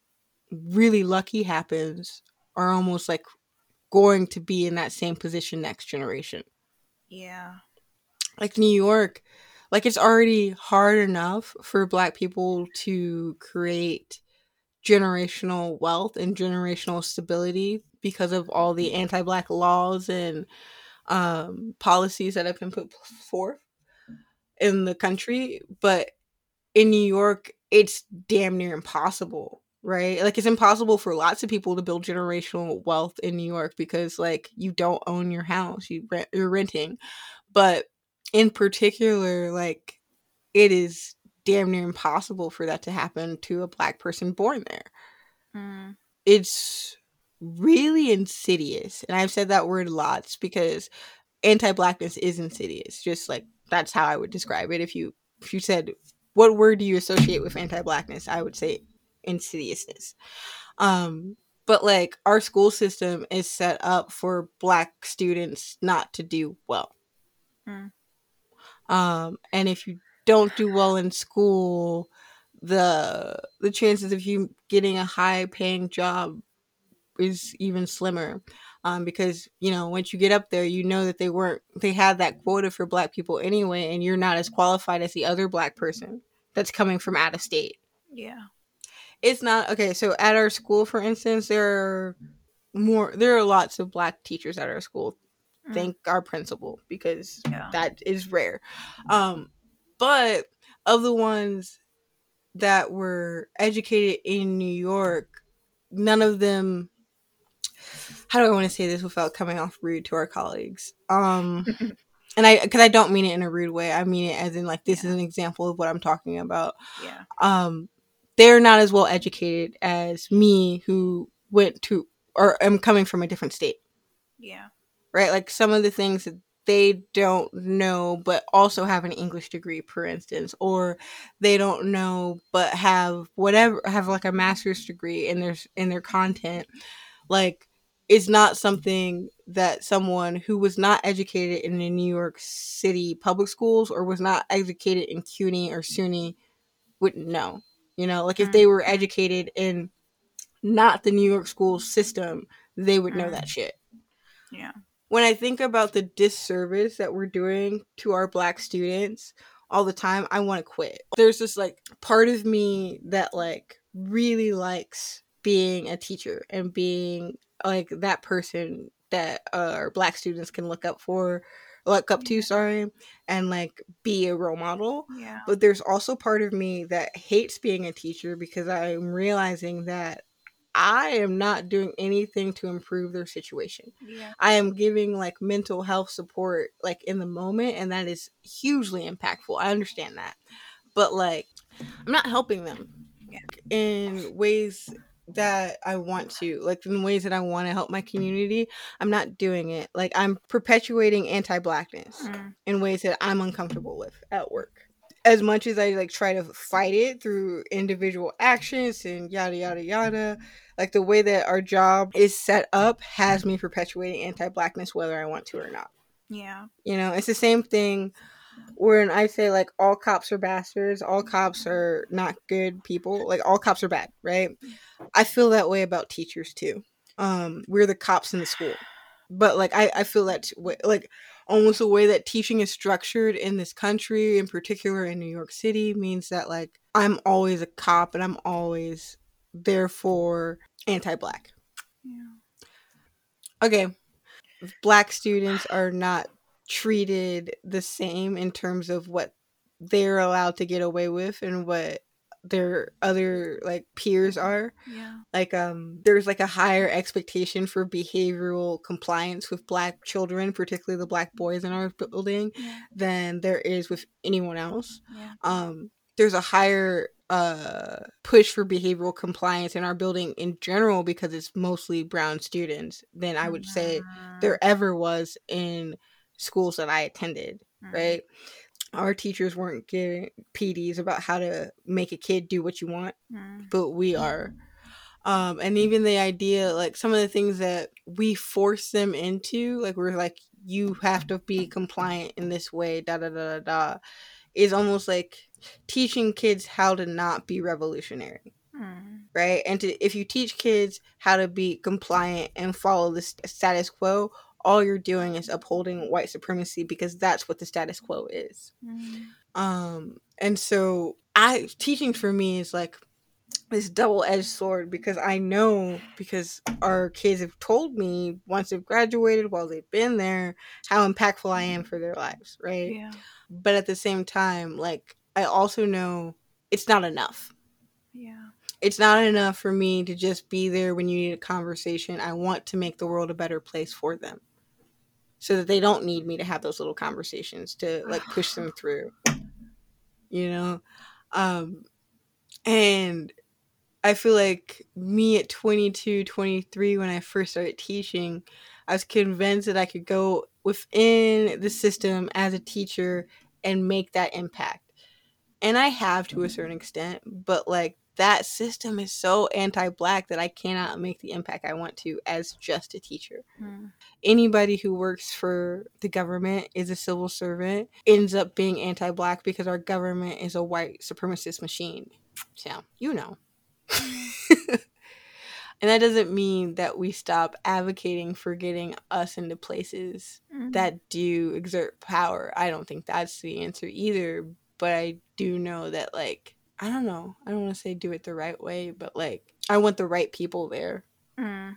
[SPEAKER 2] really lucky happens are almost like going to be in that same position next generation
[SPEAKER 1] Yeah.
[SPEAKER 2] like New York, like it's already hard enough for black people to create generational wealth and generational stability because of all the anti-black laws and um, policies that have been put forth in the country. But in New York, it's damn near impossible, right? Like it's impossible for lots of people to build generational wealth in New York because like you don't own your house, you rent, you're renting. But in particular, like it is damn near impossible for that to happen to a black person born there.
[SPEAKER 1] Mm.
[SPEAKER 2] It's really insidious. And I've said that word lots because anti-blackness is insidious. Just like that's how I would describe it. If you if you said what word do you associate with anti-blackness, I would say insidiousness. Um but like our school system is set up for black students not to do well.
[SPEAKER 1] Mm.
[SPEAKER 2] Um and if you don't do well in school, the the chances of you getting a high paying job is even slimmer um, because you know once you get up there you know that they weren't they had that quota for black people anyway and you're not as qualified as the other black person that's coming from out of state
[SPEAKER 1] Yeah.
[SPEAKER 2] it's not okay so at our school for instance there are more there are lots of black teachers at our school
[SPEAKER 1] Mm.
[SPEAKER 2] thank our principal because
[SPEAKER 1] Yeah.
[SPEAKER 2] that is rare um but of the ones that were educated in new york none of them how do i want to say this without coming off rude to our colleagues um and i because i don't mean it in a rude way i mean it as in like this
[SPEAKER 1] Yeah.
[SPEAKER 2] is an example of what i'm talking about
[SPEAKER 1] Yeah.
[SPEAKER 2] um they're not as well educated as me who went to or am coming from a different state
[SPEAKER 1] Yeah.
[SPEAKER 2] right like some of the things that they don't know but also have an english degree for instance or they don't know but have whatever have like a master's degree in their in their content like it's not something that someone who was not educated in the New York City public schools or was not educated in CUNY or SUNY wouldn't know. You know, like if they were educated in not the New York school system, they would know
[SPEAKER 1] Mm.
[SPEAKER 2] that shit.
[SPEAKER 1] Yeah.
[SPEAKER 2] When I think about the disservice that we're doing to our black students all the time, I want to quit. There's this like part of me that like really likes being a teacher and being like that person that uh, our black students can look up for look up to sorry and like be a role model.
[SPEAKER 1] Yeah.
[SPEAKER 2] but there's also part of me that hates being a teacher because i'm realizing that i am not doing anything to improve their situation.
[SPEAKER 1] Yeah.
[SPEAKER 2] i am giving like mental health support like in the moment and that is hugely impactful. I understand that. But like i'm not helping them in ways that I want to, like in ways that I want to help my community, I'm not doing it. Like I'm perpetuating anti-blackness
[SPEAKER 1] Mm.
[SPEAKER 2] in ways that I'm uncomfortable with at work. As much as I like try to fight it through individual actions and yada yada yada, like the way that our job is set up has me perpetuating anti-blackness whether I want to or not.
[SPEAKER 1] Yeah.
[SPEAKER 2] You know, it's the same thing when I say like all cops are bastards, all cops are not good people, like all cops are bad, right? I feel that way about teachers too. Um, we're the cops in the school, but like I, I feel that way, like almost the way that teaching is structured in this country, in particular in New York City, means that like I'm always a cop and I'm always therefore anti-black.
[SPEAKER 1] Yeah.
[SPEAKER 2] okay black students are not treated the same in terms of what they're allowed to get away with and what their other like peers are
[SPEAKER 1] Yeah.
[SPEAKER 2] like um there's like a higher expectation for behavioral compliance with black children particularly the black boys in our building
[SPEAKER 1] Yeah.
[SPEAKER 2] than there is with anyone else
[SPEAKER 1] Yeah.
[SPEAKER 2] um there's a higher uh push for behavioral compliance in our building in general because it's mostly brown students than i would say there ever was in schools that i attended
[SPEAKER 1] Mm.
[SPEAKER 2] right our teachers weren't giving pds about how to make a kid do what you want
[SPEAKER 1] Mm.
[SPEAKER 2] but we are um and even the idea like some of the things that we force them into like we're like you have to be compliant in this way da da da da da is almost like teaching kids how to not be revolutionary
[SPEAKER 1] Mm.
[SPEAKER 2] right and to, if you teach kids how to be compliant and follow the status quo all you're doing is upholding white supremacy because that's what the status quo is
[SPEAKER 1] Mm.
[SPEAKER 2] um and so i teaching for me is like this double-edged sword because i know because our kids have told me once they've graduated while they've been there how impactful i am for their lives right
[SPEAKER 1] Yeah.
[SPEAKER 2] but at the same time like i also know it's not enough
[SPEAKER 1] Yeah.
[SPEAKER 2] it's not enough for me to just be there when you need a conversation i want to make the world a better place for them so that they don't need me to have those little conversations to like push them through you know? Um and i feel like me at 22 23 when i first started teaching i was convinced that i could go within the system as a teacher and make that impact. And i have to a certain extent but like that system is so anti-black that i cannot make the impact i want to as just a teacher
[SPEAKER 1] Mm.
[SPEAKER 2] anybody who works for the government is a civil servant ends up being anti-black because our government is a white supremacist machine so you know and that doesn't mean that we stop advocating for getting us into places
[SPEAKER 1] Mm.
[SPEAKER 2] that do exert power i don't think that's the answer either but i do know that like i don't know i don't want to say do it the right way but like i want the right people there
[SPEAKER 1] Mm.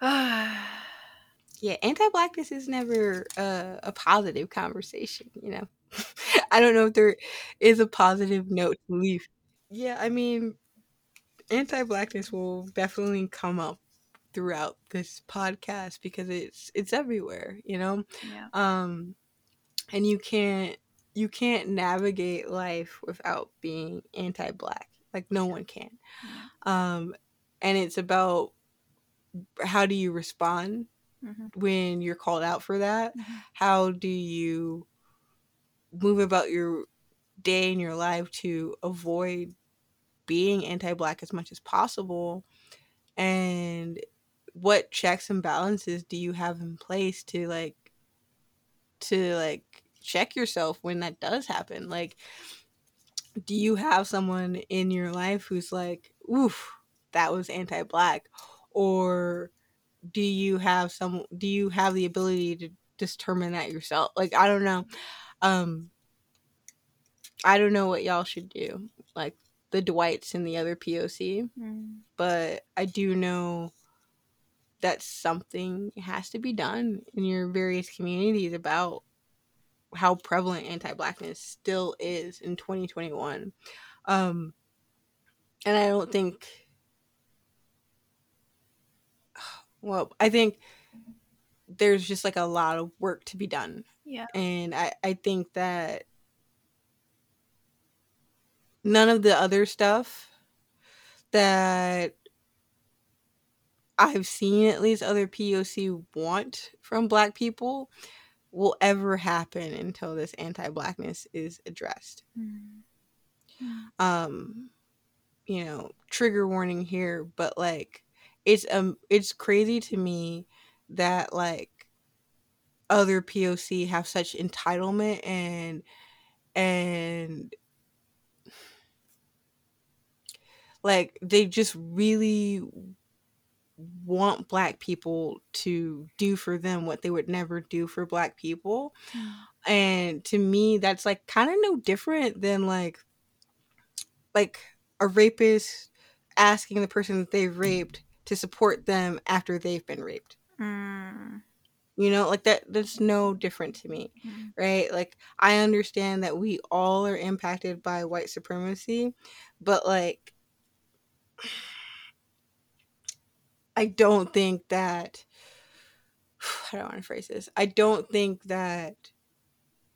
[SPEAKER 2] yeah, anti-blackness is never uh, a positive conversation. You know, I don't know if there is a positive note to leave. Yeah, I mean, anti-blackness will definitely come up throughout this podcast because it's it's everywhere. You know,
[SPEAKER 1] yeah.
[SPEAKER 2] um, and you can't you can't navigate life without being anti-black. Like no one can. Um, and it's about how do you respond
[SPEAKER 1] Mhm.
[SPEAKER 2] when you're called out for that?
[SPEAKER 1] Mhm.
[SPEAKER 2] How do you move about your day in your life to avoid being anti-black as much as possible? And what checks and balances do you have in place to like to like check yourself when that does happen? Like do you have someone in your life who's like, "Oof, that was anti-black," or do you have some? Do you have the ability to determine that yourself? Like, I don't know. Um, I don't know what y'all should do, like the Dwights and the other POC,
[SPEAKER 1] Mm.
[SPEAKER 2] but I do know that something has to be done in your various communities about how prevalent anti-blackness still is in 2021 um and i don't think well i think there's just like a lot of work to be done
[SPEAKER 1] Yeah.
[SPEAKER 2] and i i think that none of the other stuff that I've seen at least other POC want from black people will ever happen until this anti-blackness is addressed.
[SPEAKER 1] Mm.
[SPEAKER 2] Um you know, trigger warning here, but like it's um it's crazy to me that like other POC have such entitlement and and like they just really want black people to do for them what they would never do for black people and to me that's like kind of no different than like like a rapist asking the person that they raped to support them after they've been raped
[SPEAKER 1] Mm.
[SPEAKER 2] you know like that that's no different to me
[SPEAKER 1] Mm.
[SPEAKER 2] right like i understand that we all are impacted by white supremacy but like i don't think that i don't want to phrase this i don't think that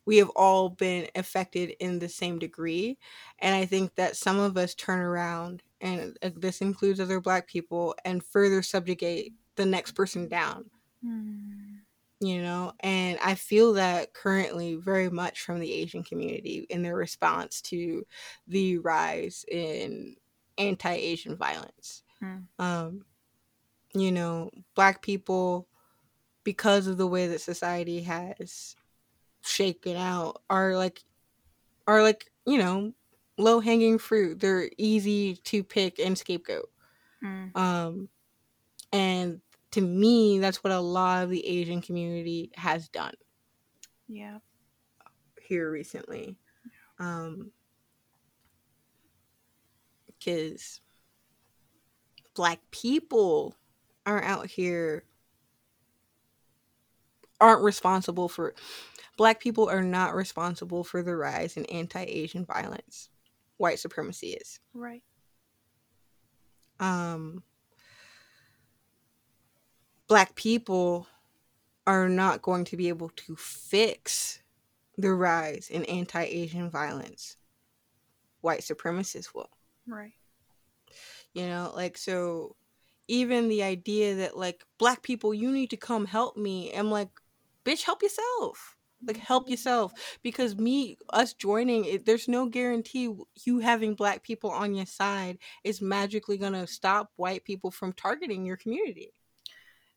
[SPEAKER 2] we have all been affected in the same degree and i think that some of us turn around and uh, this includes other black people and further subjugate the next person down
[SPEAKER 1] Mm.
[SPEAKER 2] you know and i feel that currently very much from the asian community in their response to the rise in anti-asian violence
[SPEAKER 1] Mm.
[SPEAKER 2] um you know black people because of the way that society has shaken out are like are like, you know, low hanging fruit. They're easy to pick and scapegoat.
[SPEAKER 1] Mm,
[SPEAKER 2] Um, and to me, that's what a lot of the Asian community has done
[SPEAKER 1] yeah.
[SPEAKER 2] here recently. Um, because black people are out here aren't responsible for black people are not responsible for the rise in anti-asian violence white supremacy is
[SPEAKER 1] Right.
[SPEAKER 2] um black people are not going to be able to fix the rise in anti-asian violence white supremacists will
[SPEAKER 1] Right.
[SPEAKER 2] you know like so even the idea that like black people you need to come help me. I'm like bitch help yourself. Like help mm-hmm. yourself. Because me us joining it there's no guarantee you having black people on your side is magically gonna stop white people from targeting your community.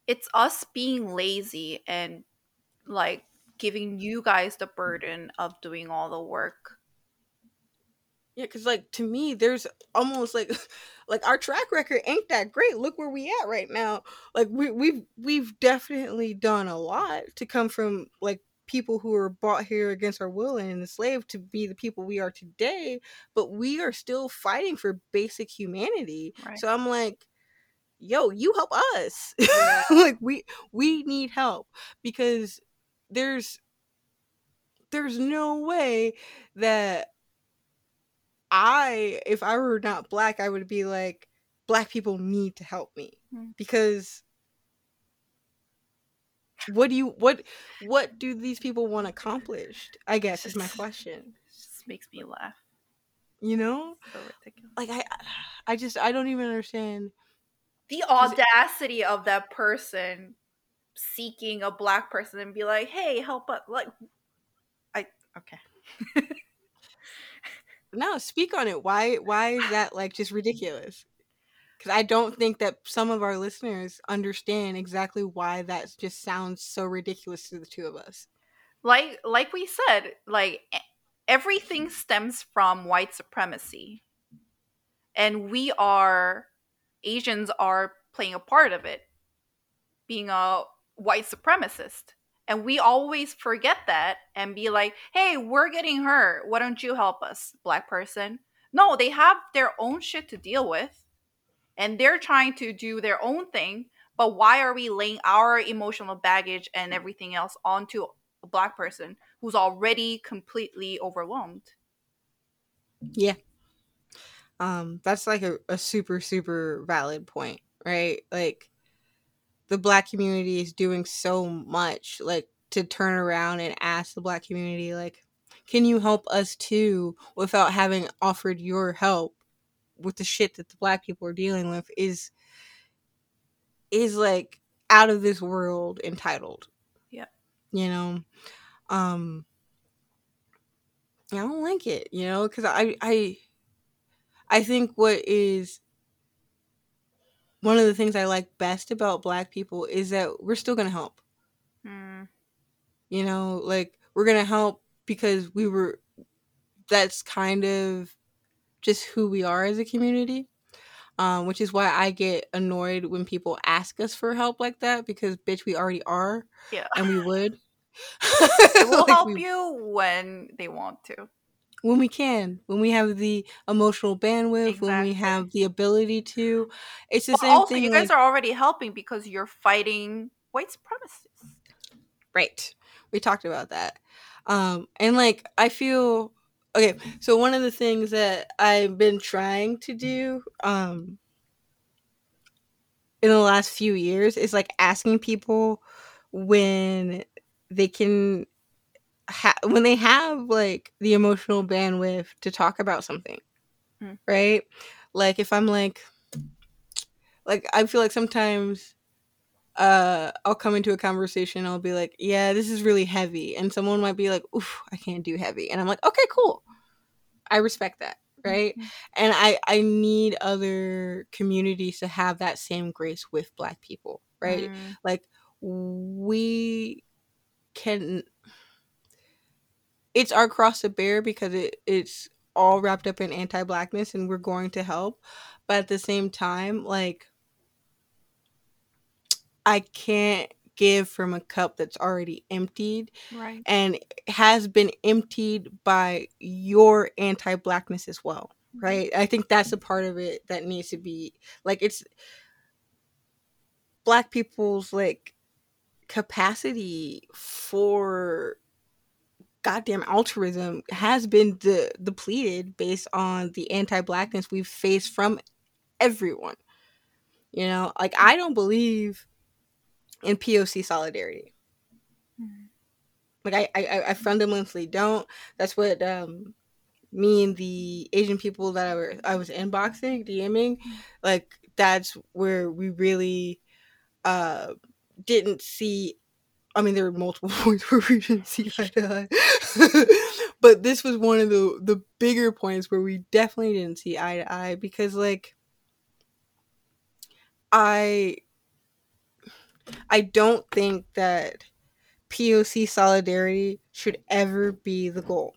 [SPEAKER 1] It's us being lazy and like giving you guys the burden of doing all the work.
[SPEAKER 2] Yeah, because like to me, there's almost like like our track record ain't that great. Look where we at right now. Like we we've we've definitely done a lot to come from like people who were brought here against our will and enslaved to be the people we are today, but we are still fighting for basic humanity.
[SPEAKER 1] Right.
[SPEAKER 2] So I'm like, yo, you help us.
[SPEAKER 1] Yeah.
[SPEAKER 2] like we we need help because there's there's no way that I, if I were not black, I would be like, black people need to help me
[SPEAKER 1] Hmm.
[SPEAKER 2] because what do you what what do these people want accomplished? I guess is my question.
[SPEAKER 1] Just makes me laugh.
[SPEAKER 2] You know,
[SPEAKER 1] So
[SPEAKER 2] like I, I just I don't even understand.
[SPEAKER 1] The audacity of that person seeking a black person and be like, "Hey, help us!" Like, I okay.
[SPEAKER 2] No, speak on it. Why why is that like just ridiculous? Because I don't think that some of our listeners understand exactly why that just sounds so ridiculous to the two of us.
[SPEAKER 1] Like, like we said, like everything stems from white supremacy, and we are Asians are playing a part of it, being a white supremacist. And we always forget that and be like, hey, we're getting hurt. Why don't you help us, black person? No, they have their own shit to deal with and they're trying to do their own thing. But why are we laying our emotional baggage and everything else onto a black person who's already completely overwhelmed?
[SPEAKER 2] Yeah. Um, that's like a, a super, super valid point, right? Like the black community is doing so much, like to turn around and ask the black community, like, can you help us too without having offered your help with the shit that the black people are dealing with is is like out of this world entitled.
[SPEAKER 1] Yeah.
[SPEAKER 2] You know? Um I don't like it, you know, because I I I think what is one of the things I like best about black people is that we're still gonna help.
[SPEAKER 1] Hmm.
[SPEAKER 2] You know, like we're gonna help because we were that's kind of just who we are as a community. Um, which is why I get annoyed when people ask us for help like that because bitch we already are
[SPEAKER 1] Yeah.
[SPEAKER 2] and we would.
[SPEAKER 1] Will
[SPEAKER 2] Like,
[SPEAKER 1] help
[SPEAKER 2] we-
[SPEAKER 1] you when they want to.
[SPEAKER 2] When we can, when we have the emotional bandwidth, when we have the ability to. It's the
[SPEAKER 1] But
[SPEAKER 2] same
[SPEAKER 1] also,
[SPEAKER 2] thing.
[SPEAKER 1] you guys
[SPEAKER 2] like-
[SPEAKER 1] are already helping because you're fighting white supremacists.
[SPEAKER 2] Right. We talked about that. Um and like I feel okay, so one of the things that I've been trying to do um in the last few years is like asking people when they can ha- when they have like the emotional bandwidth to talk about something.
[SPEAKER 1] Hmm.
[SPEAKER 2] Right? Like if I'm like like I feel like sometimes uh I'll come into a conversation I'll be like, "Yeah, this is really heavy." And someone might be like, "Oof, I can't do heavy." And I'm like, "Okay, cool." I respect that, right?
[SPEAKER 1] Mhm.
[SPEAKER 2] And I I need other communities to have that same grace with black people, right?
[SPEAKER 1] Mm,
[SPEAKER 2] Like we can it's our cross to bear because it it's all wrapped up in anti-blackness and we're going to help. But at the same time like i can't give from a cup that's already emptied
[SPEAKER 1] Right.
[SPEAKER 2] and has been emptied by your anti-blackness as well mm-hmm. right? I think that's a part of it that needs to be like it's black people's like capacity for goddamn altruism has been de- depleted based on the anti-blackness we've faced from everyone. You know like i don't believe in poc solidarity. Like I, I i fundamentally don't. That's what um me and the asian people that i were i was inboxing dming like that's where we really uh didn't see I mean, there were multiple points where we didn't see eye to eye, but this was one of the the bigger points where we definitely didn't see eye to eye because, like, I I don't think that POC solidarity should ever be the goal,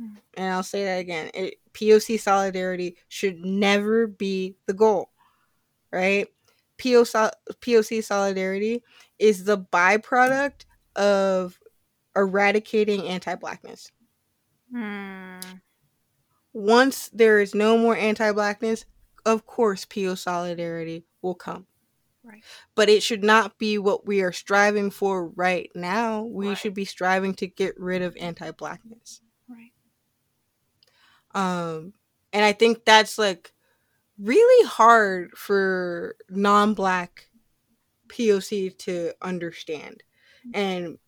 [SPEAKER 1] Mm.
[SPEAKER 2] and I'll say that again. It, POC solidarity should never be the goal, right? POC, POC solidarity is the byproduct of eradicating anti-blackness.
[SPEAKER 1] Hmm.
[SPEAKER 2] Once there is no more anti-blackness, of course PO solidarity will come.
[SPEAKER 1] Right.
[SPEAKER 2] But it should not be what we are striving for right now. We
[SPEAKER 1] Right.
[SPEAKER 2] should be striving to get rid of anti-blackness.
[SPEAKER 1] Right.
[SPEAKER 2] Um and I think that's like really hard for non-black POC to understand. And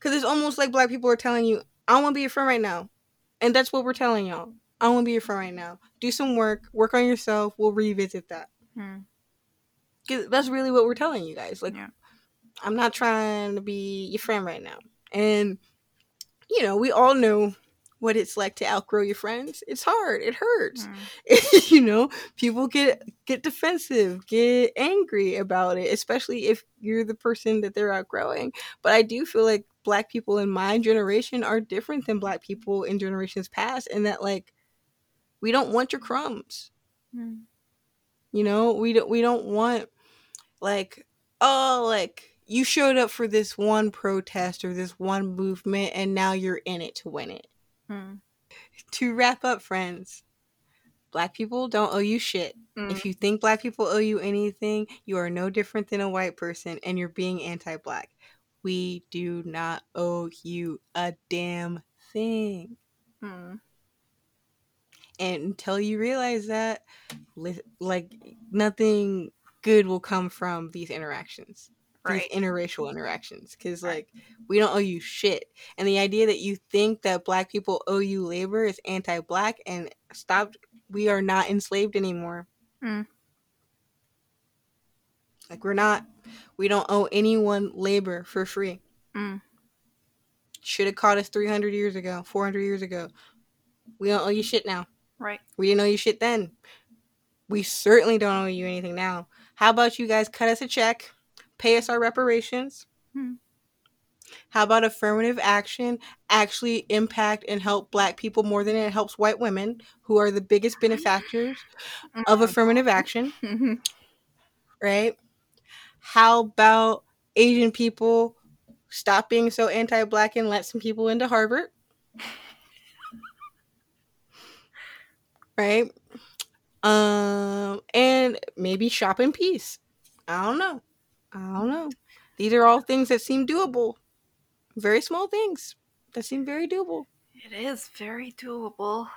[SPEAKER 2] cuz it's almost like black people are telling you, "I want to be your friend right now." And that's what we're telling y'all. I want to be your friend right now. Do some work, work on yourself. We'll revisit that.
[SPEAKER 1] Hmm.
[SPEAKER 2] that's really what we're telling you guys. Like,
[SPEAKER 1] Yeah.
[SPEAKER 2] I'm not trying to be your friend right now. And, you know, we all know what it's like to outgrow your friends. It's hard. It hurts.
[SPEAKER 1] Hmm.
[SPEAKER 2] you know, people get get defensive, get angry about it, especially if you're the person that they're outgrowing. But I do feel like black people in my generation are different than black people in generations past and that like we don't want your crumbs.
[SPEAKER 1] Hmm.
[SPEAKER 2] You know, we don't we don't want like oh like you showed up for this one protest or this one movement and now you're in it to win it.
[SPEAKER 1] Hmm.
[SPEAKER 2] To wrap up friends, black people don't owe you shit.
[SPEAKER 1] Hmm.
[SPEAKER 2] If you think black people owe you anything, you are no different than a white person and you're being anti-black. We do not owe you a damn thing.
[SPEAKER 1] Hmm.
[SPEAKER 2] and until you realize that like nothing good will come from these interactions
[SPEAKER 1] Right.
[SPEAKER 2] these interracial interactions because like we don't owe you shit and the idea that you think that black people owe you labor is anti-black and stop we are not enslaved anymore
[SPEAKER 1] Mm.
[SPEAKER 2] like we're not we don't owe anyone labor for free
[SPEAKER 1] Mm.
[SPEAKER 2] should have caught us 300 years ago 400 years ago we don't owe you shit now
[SPEAKER 1] Right.
[SPEAKER 2] We didn't owe you shit then. We certainly don't owe you anything now. How about you guys cut us a check, pay us our reparations?
[SPEAKER 1] Hmm.
[SPEAKER 2] How about affirmative action actually impact and help black people more than it helps white women, who are the biggest benefactors of
[SPEAKER 1] Hmm.
[SPEAKER 2] affirmative action,
[SPEAKER 1] Mhm.
[SPEAKER 2] right? How about Asian people stop being so anti black and let some people into Harvard? right? Um, and maybe shop in peace. I don't know. I don't know. These are all things that seem doable. Very small things that seem very doable.
[SPEAKER 1] It is very doable.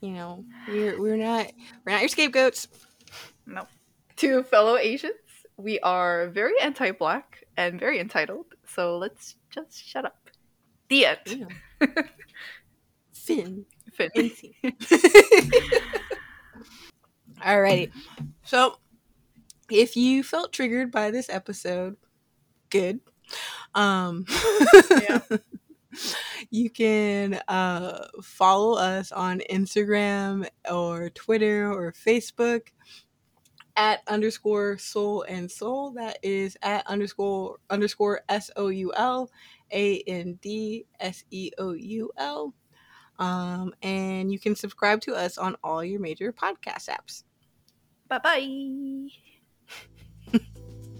[SPEAKER 2] You know, we're we're not we're not your scapegoats.
[SPEAKER 1] No. To fellow Asians, we are very anti-black and very entitled. So let's just shut up. The end.
[SPEAKER 2] Damn. Finn.
[SPEAKER 1] Fin.
[SPEAKER 2] Fancy. Alrighty. So, if you felt triggered by this episode, good. Um,
[SPEAKER 1] Yeah.
[SPEAKER 2] you can uh, follow us on Instagram or Twitter or Facebook at underscore soul and soul. That is at underscore underscore S O U L A N D S E O U L. Um, and you can subscribe to us on all your major podcast apps.
[SPEAKER 1] Bye bye.